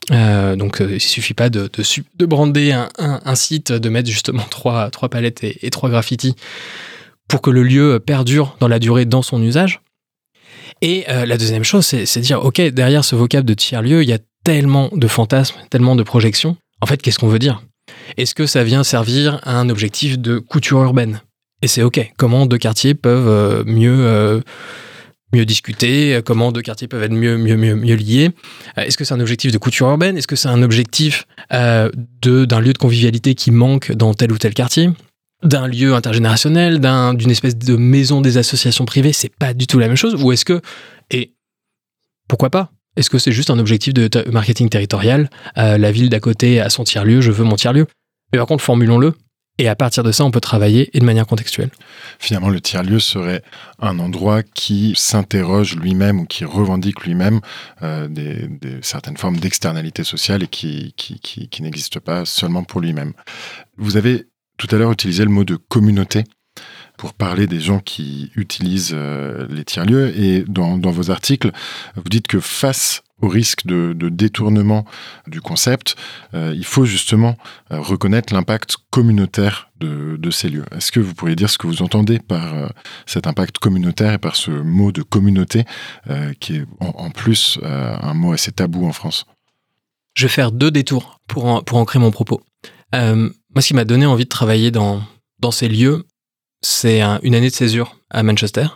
S2: Donc, euh, il suffit pas de, de, brander un, site, de mettre justement [laughs] trois, trois palettes et, et trois graffitis pour que le lieu perdure dans la durée dans son usage. Et euh, la deuxième chose, c'est dire, OK, derrière ce vocable de tiers-lieu, il y a tellement de fantasmes, tellement de projections. En fait, qu'est-ce qu'on veut dire? Est-ce que ça vient servir à un objectif de couture urbaine? Et c'est OK. Comment deux quartiers peuvent euh, mieux... euh, mieux discuter, comment deux quartiers peuvent être mieux, mieux, mieux, liés? Est-ce que c'est un objectif de couture urbaine? Est-ce que c'est un objectif d'un lieu de convivialité qui manque dans tel ou tel quartier? D'un lieu intergénérationnel, d'un- d'une espèce de maison des associations privées, c'est pas du tout la même chose Ou est-ce que, et pourquoi pas? Est-ce que c'est juste un objectif de marketing territorial? Euh, La ville d'à côté a son tiers-lieu, je veux mon tiers-lieu. Mais par contre, formulons-le. Et à partir de ça, on peut travailler et de manière contextuelle.
S1: Finalement, le tiers-lieu serait un endroit qui s'interroge lui-même ou qui revendique lui-même euh, des, certaines formes d'externalité sociale et qui, qui, qui n'existe pas seulement pour lui-même. Vous avez tout à l'heure utilisé le mot de communauté pour parler des gens qui utilisent les tiers-lieux. Et dans, vos articles, vous dites que face au risque de, détournement du concept, euh, il faut justement euh, reconnaître l'impact communautaire de, ces lieux. Est-ce que vous pourriez dire ce que vous entendez par euh, cet impact communautaire et par ce mot de communauté qui est en, plus un mot assez tabou en France?
S2: Je vais faire deux détours pour, pour ancrer mon propos. Moi, ce qui m'a donné envie de travailler dans, ces lieux, c'est une année de césure à Manchester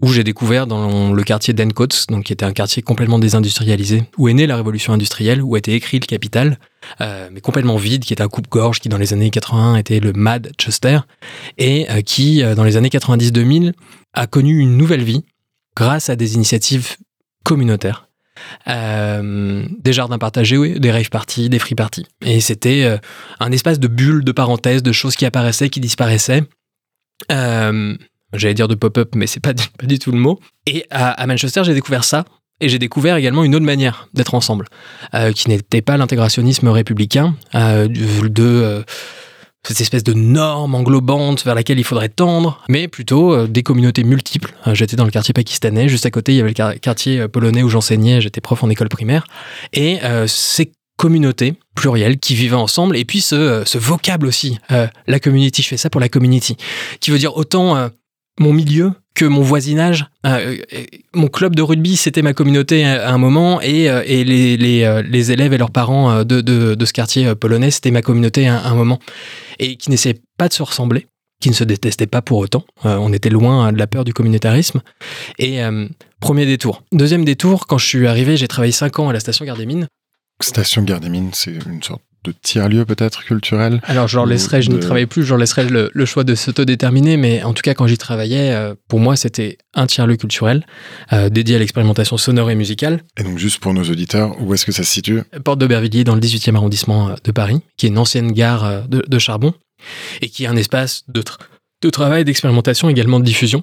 S2: où j'ai découvert dans le quartier d'Encoats, donc qui était un quartier complètement désindustrialisé, où est née la révolution industrielle, où a été écrit le capital, euh, mais complètement vide, qui était un coupe-gorge, qui dans les années 80 était le Mad Chester, et euh, qui euh, dans les années 90-2000 a connu une nouvelle vie grâce à des initiatives communautaires. Des jardins partagés, des rave parties, des free parties. Et c'était un espace de bulles, de parenthèses, de choses qui apparaissaient, qui disparaissaient. J'allais dire de pop-up, mais c'est pas, pas du tout le mot. Et à, Manchester, j'ai découvert ça. Et j'ai découvert également une autre manière d'être ensemble, euh, qui n'était pas l'intégrationnisme républicain, euh, de euh, cette espèce de norme englobante vers laquelle il faudrait tendre, mais plutôt des communautés multiples. j'étais dans le quartier pakistanais, juste à côté, il y avait le quartier polonais où j'enseignais, j'étais prof en école primaire. Et ces communautés plurielles qui vivaient ensemble, et puis ce, ce vocable aussi, la community, je fais ça pour la community, qui veut dire autant mon milieu que mon voisinage. Euh, euh, mon club de rugby, c'était ma communauté à un moment, et, euh, et les, les, élèves et leurs parents de, de, ce quartier polonais, c'était ma communauté à, un moment. Et qui n'essayaient pas de se ressembler, qui ne se détestaient pas pour autant. on était loin de la peur du communautarisme. Et premier détour. Deuxième détour, quand je suis arrivé, j'ai travaillé 5 ans à la station Gare des Mines.
S1: Station Gare des Mines, c'est une sorte de tiers-lieu peut-être culturel
S2: Alors je leur laisserai, je n'y travaille plus, je leur laisserai le, choix de s'autodéterminer, mais en tout cas quand j'y travaillais, euh, pour moi c'était un tiers-lieu culturel euh, dédié à l'expérimentation sonore et musicale.
S1: Et donc juste pour nos auditeurs, où est-ce que ça se situe?
S2: Porte d'Aubervilliers dans le 18e arrondissement euh, de Paris, qui est une ancienne gare de, charbon, et qui est un espace de, de travail, d'expérimentation, également de diffusion,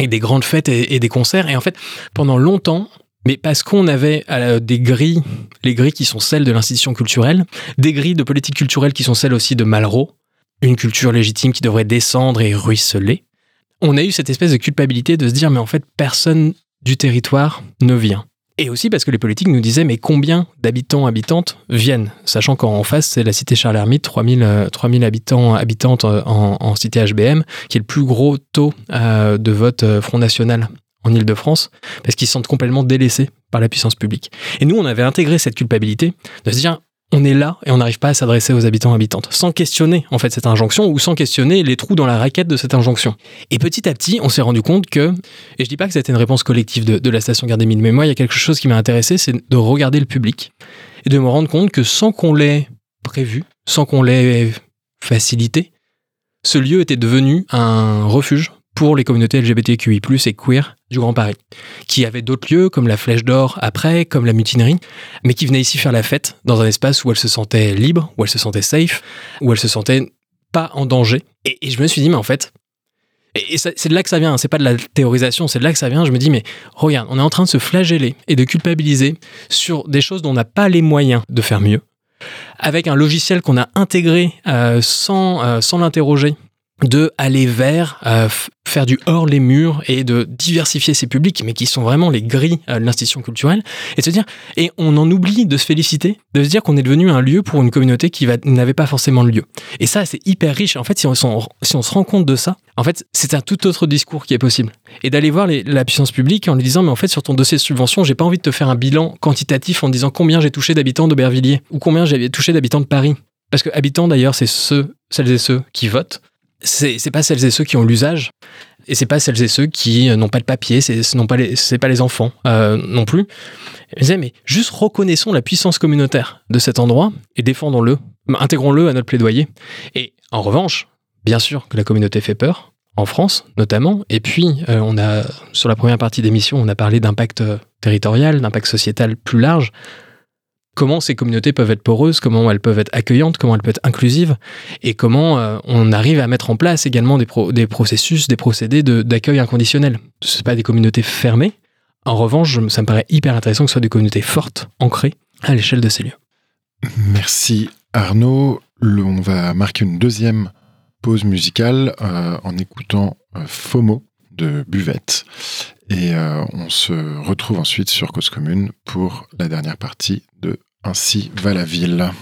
S2: et des grandes fêtes et des concerts. Et en fait, pendant longtemps, mais parce qu'on avait euh, des grilles, les grilles qui sont celles de l'institution culturelle, des grilles de politique culturelle qui sont celles aussi de Malraux, une culture légitime qui devrait descendre et ruisseler. On a eu cette espèce de culpabilité de se dire, mais en fait, personne du territoire ne vient. Et aussi parce que les politiques nous disaient, mais combien d'habitants, habitantes viennent? Sachant qu'en face, c'est la cité Charles-Hermite, 3000, 3000 euh, habitants, habitantes euh, en, cité HBM, qui est le plus gros taux de vote Front National en Ile-de-France parce qu'ils se sentent complètement délaissés par la puissance publique. Et nous, on avait intégré cette culpabilité de se dire on est là et on n'arrive pas à s'adresser aux habitants habitantes sans questionner en fait cette injonction ou sans questionner les trous dans la raquette de cette injonction. Et petit à petit, on s'est rendu compte que, et je dis pas que c'était une réponse collective de, la station Gare des Mines, mais moi, il y a quelque chose qui m'a intéressé, c'est de regarder le public et de me rendre compte que sans qu'on l'ait prévu, sans qu'on l'ait facilité, ce lieu était devenu un refuge pour les communautés LGBTQI+, et queer du Grand Paris, qui avaient d'autres lieux, comme la Flèche d'Or après, comme la Mutinerie, mais qui venaient ici faire la fête dans un espace où elles se sentaient libres, où elles se sentaient safe, où elles se sentaient pas en danger. Et, je me suis dit, mais en fait, et, c'est de là que ça vient, hein, c'est pas de la théorisation, c'est de là que ça vient. Je me dis, mais regarde, on est en train de se flageller et de culpabiliser sur des choses dont on n'a pas les moyens de faire mieux, avec un logiciel qu'on a intégré euh, sans, euh, sans l'interroger de aller vers euh, faire du hors les murs et de diversifier ses publics, mais qui sont vraiment les grilles euh, de l'institution culturelle, et se dire, et on en oublie de se féliciter, de se dire qu'on est devenu un lieu pour une communauté qui n'avait pas forcément de lieu. Et ça, c'est hyper riche. En fait, si on, si on se rend compte de ça, en fait, c'est un tout autre discours qui est possible. Et d'aller voir la puissance publique en lui disant, mais en fait, sur ton dossier de subvention, j'ai pas envie de te faire un bilan quantitatif en disant combien j'ai touché d'habitants d'Aubervilliers ou combien j'ai touché d'habitants de Paris. Parce que habitants, d'ailleurs, c'est ceux, celles et ceux qui votent c'est pas celles et ceux qui ont l'usage et c'est pas celles et ceux qui n'ont pas de papier, c'est pas les, c'est pas les enfants euh, non plus. mais juste reconnaissons la puissance communautaire de cet endroit et défendons-le, intégrons-le à notre plaidoyer. Et en revanche, bien sûr que la communauté fait peur, en France notamment. Et puis, euh, on a sur la première partie d'émission, on a parlé d'impact euh, territorial, d'impact sociétal plus large comment ces communautés peuvent être poreuses, comment elles peuvent être accueillantes, comment elles peuvent être inclusives, et comment euh, on arrive à mettre en place également des, processus, des procédés d'accueil inconditionnel. Ce pas des communautés fermées. En revanche, ça me paraît hyper intéressant que ce soit des communautés fortes, ancrées à l'échelle de ces lieux.
S1: Merci Arnaud. on va marquer une deuxième pause musicale en écoutant FOMO de Buvette. Et on se retrouve ensuite sur Cause Commune pour la dernière partie de Ainsi va la ville.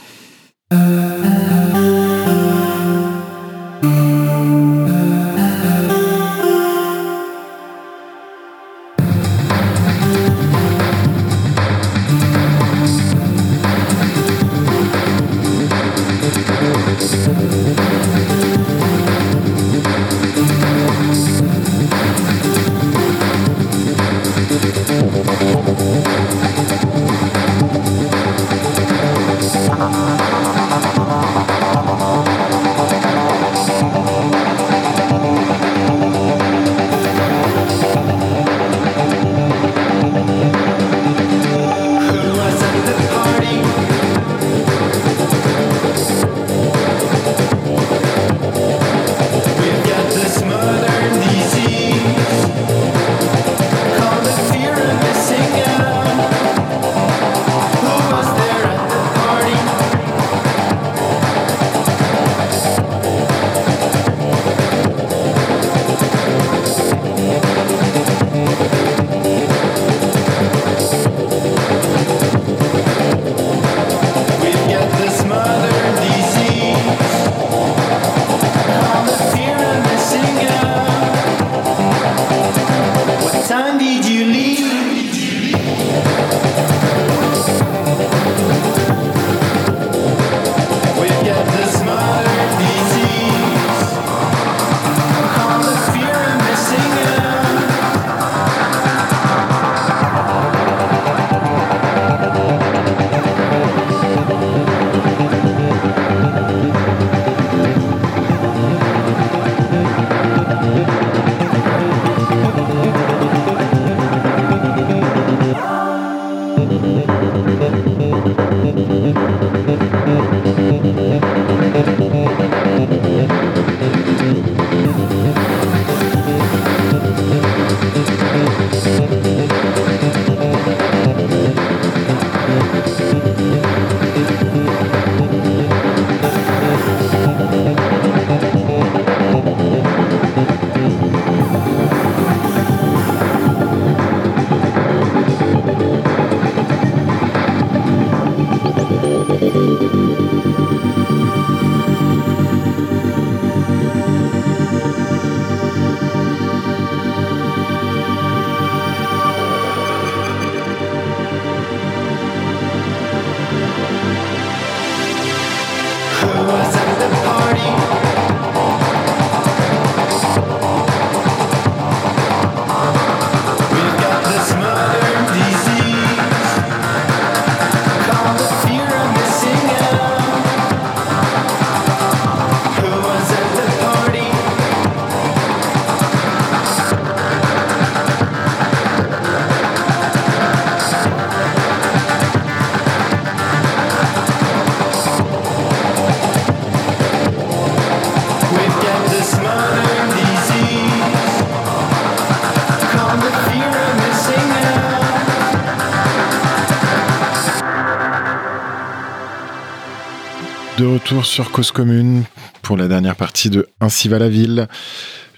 S1: Retour sur Cause Commune pour la dernière partie de Ainsi va la ville.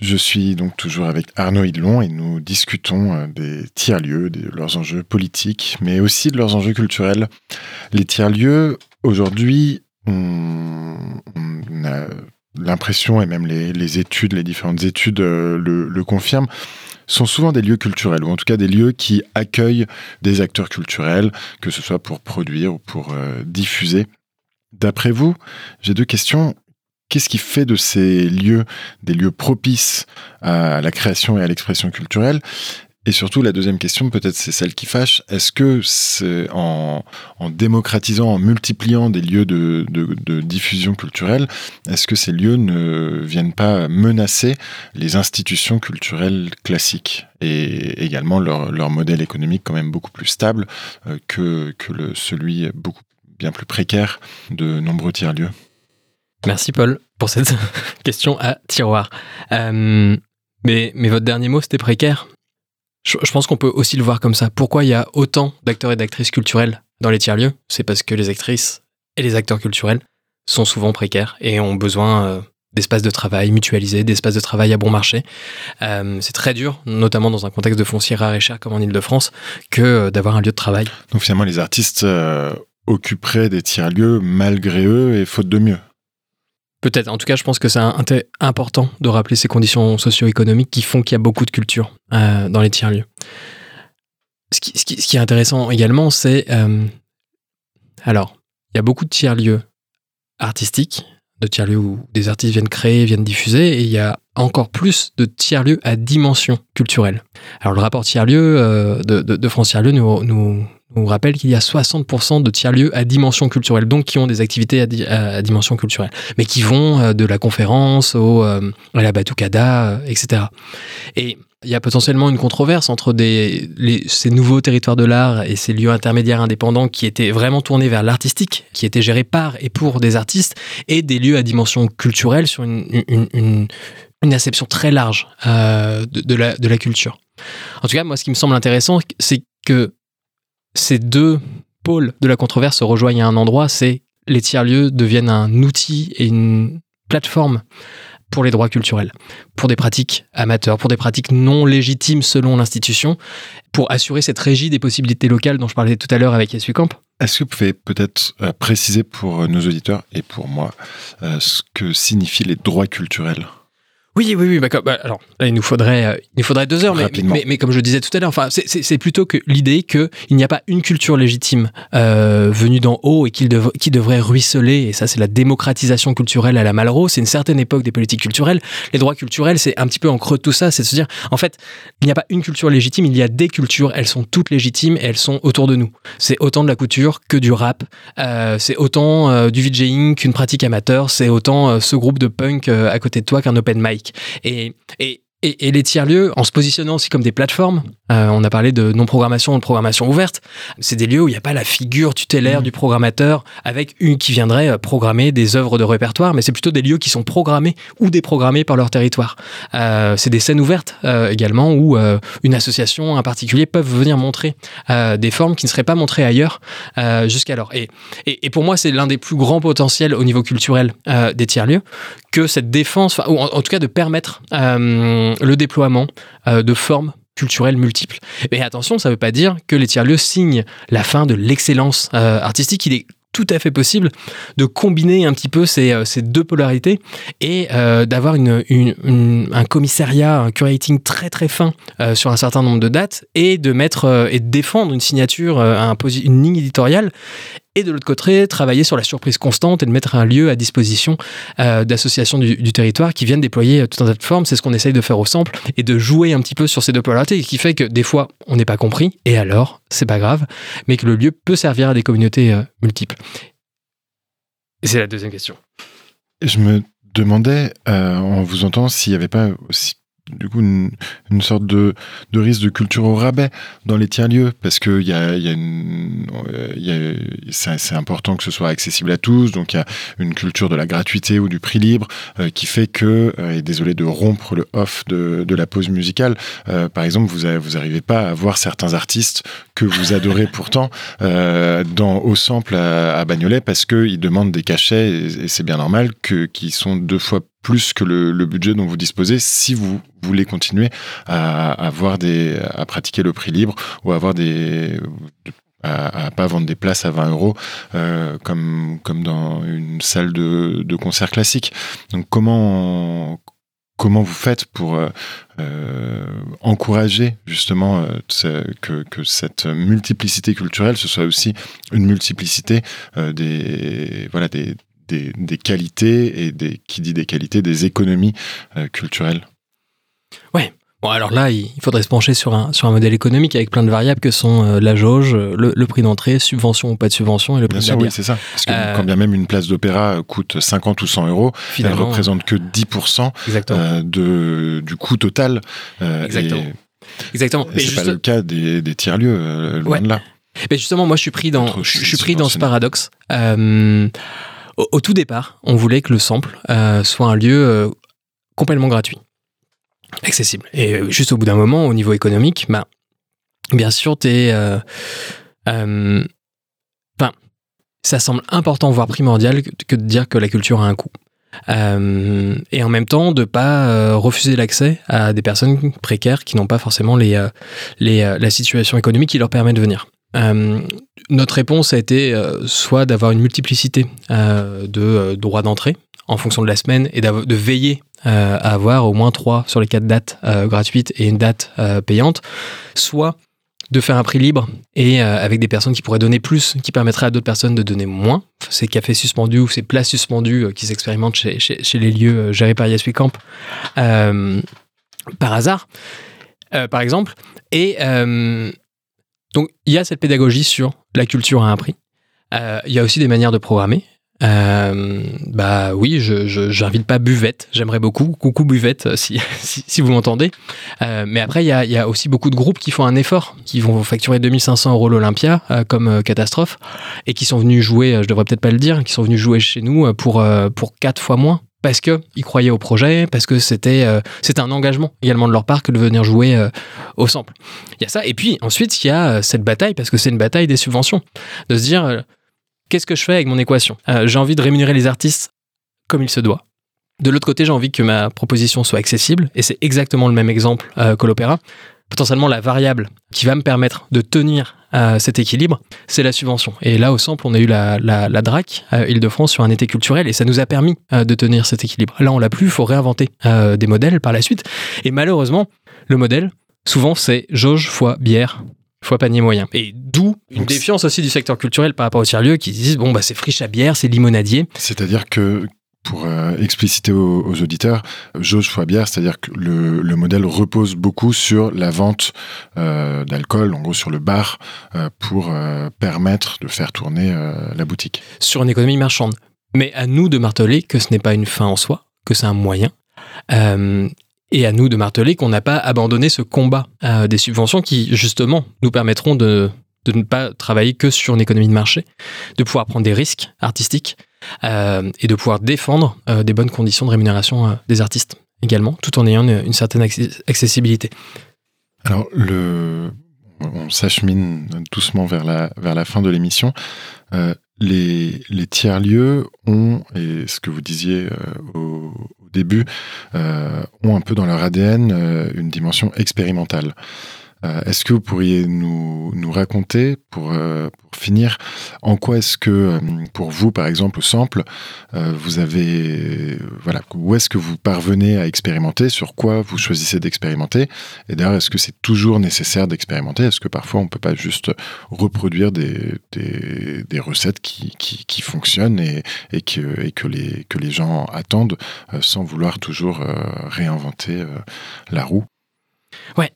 S1: Je suis donc toujours avec Arnaud Hidlon et nous discutons euh, des tiers-lieux, de leurs enjeux politiques, mais aussi de leurs enjeux culturels. Les tiers-lieux, aujourd'hui, on, a l'impression, et même les, études, les différentes études euh, le, confirment, sont souvent des lieux culturels, ou en tout cas des lieux qui accueillent des acteurs culturels, que ce soit pour produire ou pour euh, diffuser. D'après vous, j'ai deux questions. Qu'est-ce qui fait de ces lieux des lieux propices à la création et à l'expression culturelle? Et surtout, la deuxième question, peut-être c'est celle qui fâche, est-ce que c'est en, démocratisant, en multipliant des lieux de, diffusion culturelle, est-ce que ces lieux ne viennent pas menacer les institutions culturelles classiques et également leur, modèle économique quand même beaucoup plus stable euh, que, celui beaucoup bien plus précaire de nombreux tiers-lieux.
S2: Merci Paul pour cette [laughs] question à tiroir. Euh, mais, mais votre dernier mot, c'était précaire? Je, pense qu'on peut aussi le voir comme ça. Pourquoi il y a autant d'acteurs et d'actrices culturels dans les tiers-lieux? C'est parce que les actrices et les acteurs culturels sont souvent précaires et ont besoin euh, d'espaces de travail mutualisés, d'espaces de travail à bon marché. Euh, c'est très dur, notamment dans un contexte de foncier rare et cher comme en Ile-de-France, que euh, d'avoir un lieu de travail.
S1: Donc finalement, les artistes occuperaient des tiers-lieux malgré eux et faute de mieux.
S2: Peut-être. En tout cas, je pense que c'est important de rappeler ces conditions socio-économiques qui font qu'il y a beaucoup de culture dans les tiers-lieux. Ce qui, est intéressant également, c'est... alors, il y a beaucoup de tiers-lieux artistiques de tiers-lieux où des artistes viennent créer, viennent diffuser, et il y a encore plus de tiers-lieux à dimension culturelle. Alors le rapport tiers-lieux euh, de, France Tiers-lieux nous, nous, nous, rappelle qu'il y a 60% de tiers-lieux à dimension culturelle, donc qui ont des activités à, dimension culturelle, mais qui vont euh, de la conférence au, euh, à la batucada, etc. Et il y a potentiellement une controverse entre ces nouveaux territoires de l'art et ces lieux intermédiaires indépendants qui étaient vraiment tournés vers l'artistique, qui étaient gérés par et pour des artistes, et des lieux à dimension culturelle sur une, une, une, acception très large euh, de, la, de la culture. En tout cas, moi, ce qui me semble intéressant, c'est que ces deux pôles de la controverse se rejoignent à un endroit, c'est les tiers-lieux deviennent un outil et une plateforme pour les droits culturels, pour des pratiques amateurs, pour des pratiques non légitimes selon l'institution, pour assurer cette régie des possibilités locales dont je parlais tout à l'heure avec Camp.
S1: Est-ce que vous pouvez peut-être euh, préciser pour euh, nos auditeurs et pour moi euh, ce que signifient les droits culturels?
S2: Oui, oui, oui. Bah, bah, alors, il nous faudrait, euh, il faudrait deux heures, mais, mais, comme je disais tout à l'heure, enfin, c'est plutôt que l'idée qu'il n'y a pas une culture légitime euh, venue d'en haut et qu'il qui devrait ruisseler. Et ça, c'est la démocratisation culturelle à la Malraux. C'est une certaine époque des politiques culturelles. Les droits culturels, c'est un petit peu en creux de tout ça. C'est de se dire, en fait, il n'y a pas une culture légitime, il y a des cultures. Elles sont toutes légitimes et elles sont autour de nous. C'est autant de la couture que du rap. Euh, c'est autant euh, du VJing qu'une pratique amateur. C'est autant euh, ce groupe de punk à côté de toi qu'un open mic. Et, les tiers-lieux, en se positionnant aussi comme des plateformes, euh, on a parlé de non-programmation ou de programmation ouverte, c'est des lieux où il n'y a pas la figure tutélaire mmh. du programmateur avec une qui viendrait euh, programmer des œuvres de répertoire, mais c'est plutôt des lieux qui sont programmés ou déprogrammés par leur territoire. Euh, c'est des scènes ouvertes également où une association, un particulier peuvent venir montrer des formes qui ne seraient pas montrées ailleurs jusqu'alors. Et, et, pour moi, c'est l'un des plus grands potentiels au niveau culturel des tiers-lieux que cette défense, ou en, tout cas de permettre le déploiement de formes culturelles multiples. Mais attention, ça ne veut pas dire que les tiers-lieux signent la fin de l'excellence euh, artistique. Il est tout à fait possible de combiner un petit peu ces, euh, deux polarités et d'avoir un commissariat, un curating très très fin sur un certain nombre de dates et de mettre et de défendre une signature, une ligne éditoriale et de l'autre côté, travailler sur la surprise constante et de mettre un lieu à disposition euh, d'associations du, territoire qui viennent déployer euh, tout un tas de formes. C'est ce qu'on essaye de faire au sample et de jouer un petit peu sur ces deux polarités, qui fait que des fois, on n'est pas compris, et alors, c'est pas grave, mais que le lieu peut servir à des communautés euh, multiples. Et c'est la deuxième question.
S1: Je me demandais, en vous entendant, s'il n'y avait pas aussi du coup une, une sorte de, de, risque de culture au rabais dans les tiers-lieux parce que y a, y a une, y a, c'est, important que ce soit accessible à tous donc il y a une culture de la gratuité ou du prix libre euh, qui fait que euh, et désolé de rompre le off de, de la pause musicale euh, par exemple vous vous arrivez pas à voir certains artistes que vous adorez pourtant dans au sample à, à Bagnolet parce que ils demandent des cachets et, et c'est bien normal que qu'ils sont deux fois plus que le, budget dont vous disposez si vous voulez continuer à, avoir des, à pratiquer le prix libre ou à avoir des, à, pas vendre des places à 20 euros euh, comme, comme dans une salle de, de concert classique. Donc comment, comment vous faites pour euh, euh, encourager justement que, que, cette multiplicité culturelle, ce soit aussi une multiplicité des, voilà, des, des, qualités et des, qui dit des qualités, des économies euh, culturelles.
S2: Ouais. Bon, alors là, il faudrait se pencher sur un, sur un modèle économique avec plein de variables que sont euh, la jauge, le, prix d'entrée, subvention ou pas de subvention et le prix
S1: bien sûr, oui, c'est ça. Parce que euh, quand bien même une place d'opéra coûte 50 ou 100 euros, elle représente que 10% de, du coût total.
S2: Exactement. Exactement.
S1: c'est pas le cas des, des tiers-lieux, loin de là.
S2: Mais justement, moi, je suis pris dans, je suis pris dans ce paradoxe. Au, tout départ, on voulait que le sample euh, soit un lieu euh, complètement gratuit, accessible. Et euh, juste au bout d'un moment, au niveau économique, bah, bien sûr, t'es. Enfin, ça semble important, voire primordial, que, de dire que la culture a un coût. Et en même temps, de pas refuser l'accès à des personnes précaires qui n'ont pas forcément les, les, la situation économique qui leur permet de venir. Notre réponse a été soit d'avoir une multiplicité de droits d'entrée en fonction de la semaine et de veiller à avoir au moins trois sur les quatre dates gratuites et une date payante, soit de faire un prix libre et euh, avec des personnes qui pourraient donner plus, qui permettraient à d'autres personnes de donner moins. Ces cafés suspendus ou ces places suspendues euh, qui s'expérimentent chez, les lieux euh, gérés par Yes Camp par hasard, par exemple. Et donc, il y a cette pédagogie sur la culture à un prix. il y a aussi des manières de programmer. Euh, bah oui, je j'invite pas Buvette, j'aimerais beaucoup. Coucou Buvette, euh, [laughs] si, si, vous m'entendez. Euh, mais après, il y a, y a, aussi beaucoup de groupes qui font un effort, qui vont facturer 2500 euros l'Olympia comme catastrophe, et qui sont venus jouer, je devrais peut-être pas le dire, qui sont venus jouer chez nous pour, pour 4 fois moins parce qu'ils croyaient au projet, parce que c'était c'était un engagement également de leur part que de venir jouer au sample. Il y a ça. Et puis ensuite, il y a cette bataille, parce que c'est une bataille des subventions, de se dire qu'est-ce que je fais avec mon équation? Euh, J'ai envie de rémunérer les artistes comme il se doit. De l'autre côté, j'ai envie que ma proposition soit accessible, et c'est exactement le même exemple euh, que l'opéra. Potentiellement, la variable qui va me permettre de tenir euh, cet équilibre, c'est la subvention. Et là, au sample, on a eu la, la, la DRAC, Île-de-France, sur un été culturel, et ça nous a permis de tenir cet équilibre. Là, on l'a plus, il faut réinventer des modèles par la suite. Et malheureusement, le modèle, souvent, c'est jauge fois bière fois panier moyen. Et d'où une défiance aussi du secteur culturel par rapport aux tiers-lieux qui disent bon, bah, c'est friche à bière, c'est limonadier.
S1: C'est-à-dire que pour euh, expliciter aux, auditeurs, jauge fois bière, c'est-à-dire que le, modèle repose beaucoup sur la vente euh, d'alcool, en gros sur le bar, euh, pour permettre de faire tourner la boutique.
S2: Sur une économie marchande. Mais à nous de marteler que ce n'est pas une fin en soi, que c'est un moyen. Et à nous de marteler qu'on n'a pas abandonné ce combat des subventions qui, justement, nous permettront de, ne pas travailler que sur une économie de marché, de pouvoir prendre des risques artistiques et de pouvoir défendre euh, des bonnes conditions de rémunération des artistes également, tout en ayant une, certaine accessibilité.
S1: Alors, on s'achemine doucement vers la, vers la fin de l'émission. les, les tiers-lieux ont, et ce que vous disiez au, début, euh, ont un peu dans leur ADN euh, une dimension expérimentale. Euh, est-ce que vous pourriez nous, nous raconter, pour, euh, pour, finir, en quoi est-ce que, euh, pour vous, par exemple, au sample, vous avez, voilà, où est-ce que vous parvenez à expérimenter, sur quoi vous choisissez d'expérimenter, et d'ailleurs, est-ce que c'est toujours nécessaire d'expérimenter Est-ce que parfois on ne peut pas juste reproduire des, des, des recettes qui, qui, qui, fonctionnent et, et, que, et que, les, que les gens attendent sans vouloir toujours réinventer la roue?
S2: Ouais,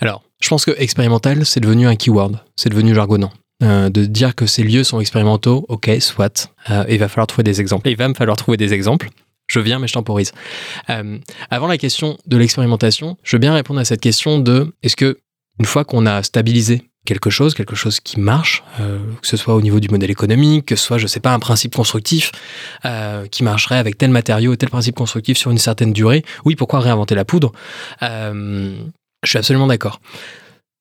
S2: alors, je pense que expérimental, c'est devenu un keyword, c'est devenu jargonnant. Euh, de dire que ces lieux sont expérimentaux, ok, soit. Euh, il va falloir trouver des exemples. Il va me falloir trouver des exemples. Je viens, mais je temporise. Euh, avant la question de l'expérimentation, je veux bien répondre à cette question de est-ce que, une fois qu'on a stabilisé quelque chose, quelque chose qui marche, que ce soit au niveau du modèle économique, que ce soit, je sais pas, un principe constructif qui marcherait avec tel matériau tel principe constructif sur une certaine durée, oui, pourquoi réinventer la poudre? Je suis absolument d'accord.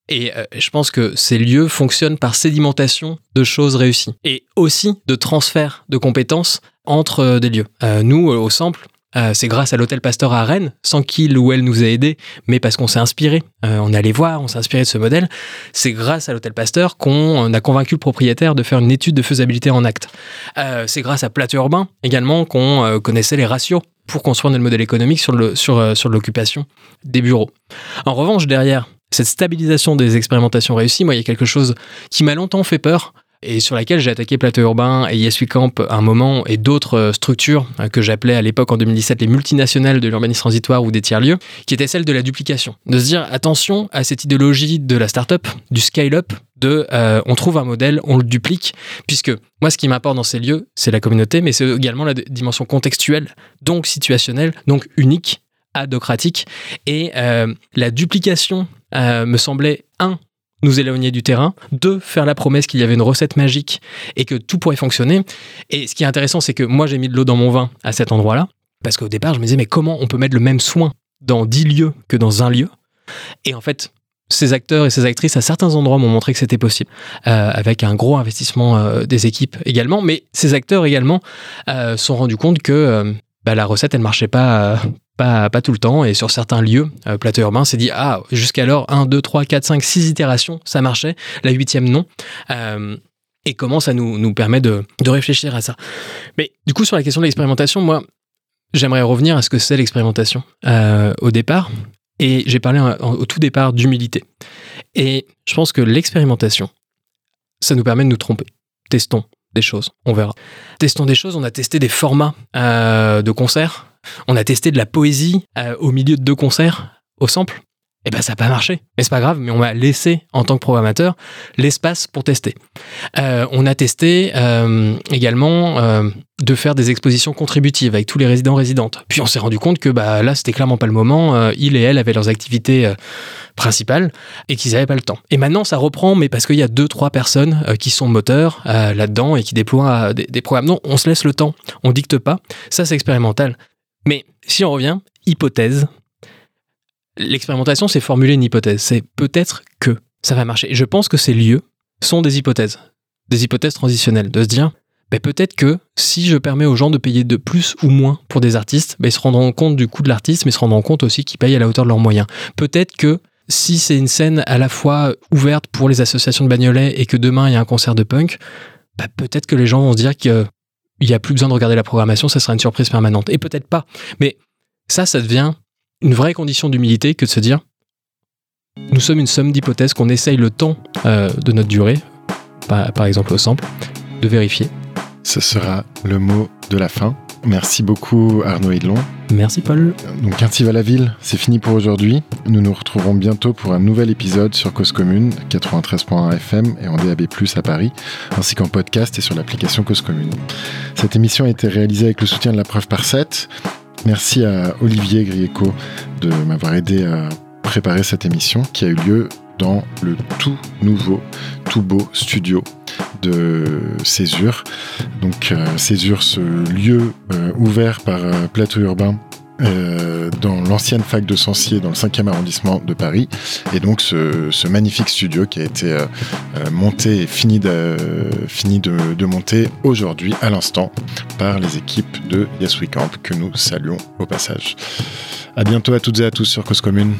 S2: Et euh, je pense que ces lieux fonctionnent par sédimentation de choses réussies et aussi de transfert de compétences entre euh, des lieux. Euh, nous, au Sample, c'est grâce à l'hôtel Pasteur à Rennes, sans qu'il ou elle nous ait aidés, mais parce qu'on s'est inspiré. on est allé voir, on s'est inspiré de ce modèle. C'est grâce à l'hôtel Pasteur qu'on a convaincu le propriétaire de faire une étude de faisabilité en acte. c'est grâce à Plateau Urbain également qu'on connaissait les ratios pour construire notre modèle économique sur, le, sur, euh, sur l'occupation des bureaux. En revanche, derrière cette stabilisation des expérimentations réussies, moi, il y a quelque chose qui m'a longtemps fait peur et sur laquelle j'ai attaqué Plateau Urbain et Yes Camp à un moment et d'autres euh, structures euh, que j'appelais à l'époque en 2017 les multinationales de l'urbanisme transitoire ou des tiers-lieux, qui étaient celles de la duplication. De se dire attention à cette idéologie de la start-up, du scale-up, de on trouve un modèle, on le duplique, puisque moi ce qui m'importe dans ces lieux, c'est la communauté, mais c'est également la dimension contextuelle, donc situationnelle, donc unique, adocratique, et euh, la duplication me semblait, un, nous éloigner du terrain, deux, faire la promesse qu'il y avait une recette magique et que tout pourrait fonctionner. Et ce qui est intéressant, c'est que moi, j'ai mis de l'eau dans mon vin à cet endroit-là, parce qu'au départ, je me disais, mais comment on peut mettre le même soin dans dix lieux que dans un lieu? Et en fait, ces acteurs et ces actrices à certains endroits m'ont montré que c'était possible, euh, avec un gros investissement euh, des équipes également. Mais ces acteurs également euh, sont rendus compte que bah, la recette, elle marchait pas, pas, pas tout le temps. Et sur certains lieux, plateau urbain s'est dit ah jusqu'alors 1, 2, 3, 4, 5, 6 itérations, ça marchait. La huitième non. et comment ça nous, nous permet de, de réfléchir à ça. Mais du coup, sur la question de l'expérimentation, moi, J'aimerais revenir à ce que c'est l'expérimentation au départ. Et j'ai parlé au tout départ d'humilité. Et je pense que l'expérimentation, ça nous permet de nous tromper. Testons des choses, on verra. Testons des choses, on a testé des formats euh, de concerts, on a testé de la poésie euh, au milieu de deux concerts, au sample eh ben ça n'a pas marché. Mais c'est pas grave, mais on m'a laissé en tant que programmateur l'espace pour tester. Euh, on a testé euh, également euh, de faire des expositions contributives avec tous les résidents résidentes. Puis on s'est rendu compte que bah là c'était clairement pas le moment. ils et elles avaient leurs activités principales et qu'ils n'avaient pas le temps. Et maintenant ça reprend, mais parce qu'il y a deux trois personnes qui sont moteurs là-dedans et qui déploient des, des programmes. Non, on se laisse le temps, on dicte pas. Ça c'est expérimental. Mais si on revient, hypothèse, L'expérimentation, c'est formuler une hypothèse. C'est peut-être que ça va marcher. je pense que ces lieux sont des hypothèses, des hypothèses transitionnelles, de se dire, ben peut-être que si je permets aux gens de payer de plus ou moins pour des artistes, ben ils se rendront compte du coût de l'artiste, mais ils se rendront compte aussi qu'ils payent à la hauteur de leurs moyens. Peut-être que si c'est une scène à la fois ouverte pour les associations de bagnolets et que demain il y a un concert de punk, ben peut-être que les gens vont se dire qu'il n'y a plus besoin de regarder la programmation, ça sera une surprise permanente. Et peut-être pas. Mais ça, ça devient une vraie condition d'humilité que de se dire nous sommes une somme d'hypothèses qu'on essaye le temps euh, de notre durée, par, exemple au sample, de vérifier.
S1: Ce sera le mot de la fin. Merci beaucoup Arnaud Edlon.
S2: Merci Paul.
S1: Donc ainsi va la ville, c'est fini pour aujourd'hui. Nous nous retrouverons bientôt pour un nouvel épisode sur Cause Commune, 93.1 FM et en DAB+, à Paris, ainsi qu'en podcast et sur l'application Cause Commune. Cette émission a été réalisée avec le soutien de la preuve par 7. Merci à Olivier Grieco de m'avoir aidé à préparer cette émission qui a eu lieu dans le tout nouveau, tout beau studio de Césure. Donc euh, Césure, ce lieu euh, ouvert par euh, Plateau Urbain euh, dans l'ancienne fac de Sancier, dans le 5e arrondissement de Paris. Et donc ce, magnifique studio qui a été euh, euh, monté et fini de, fini de, monter aujourd'hui, à l'instant, par les équipes de Yes We Camp, que nous saluons au passage. À bientôt à toutes et à tous sur Cause Commune.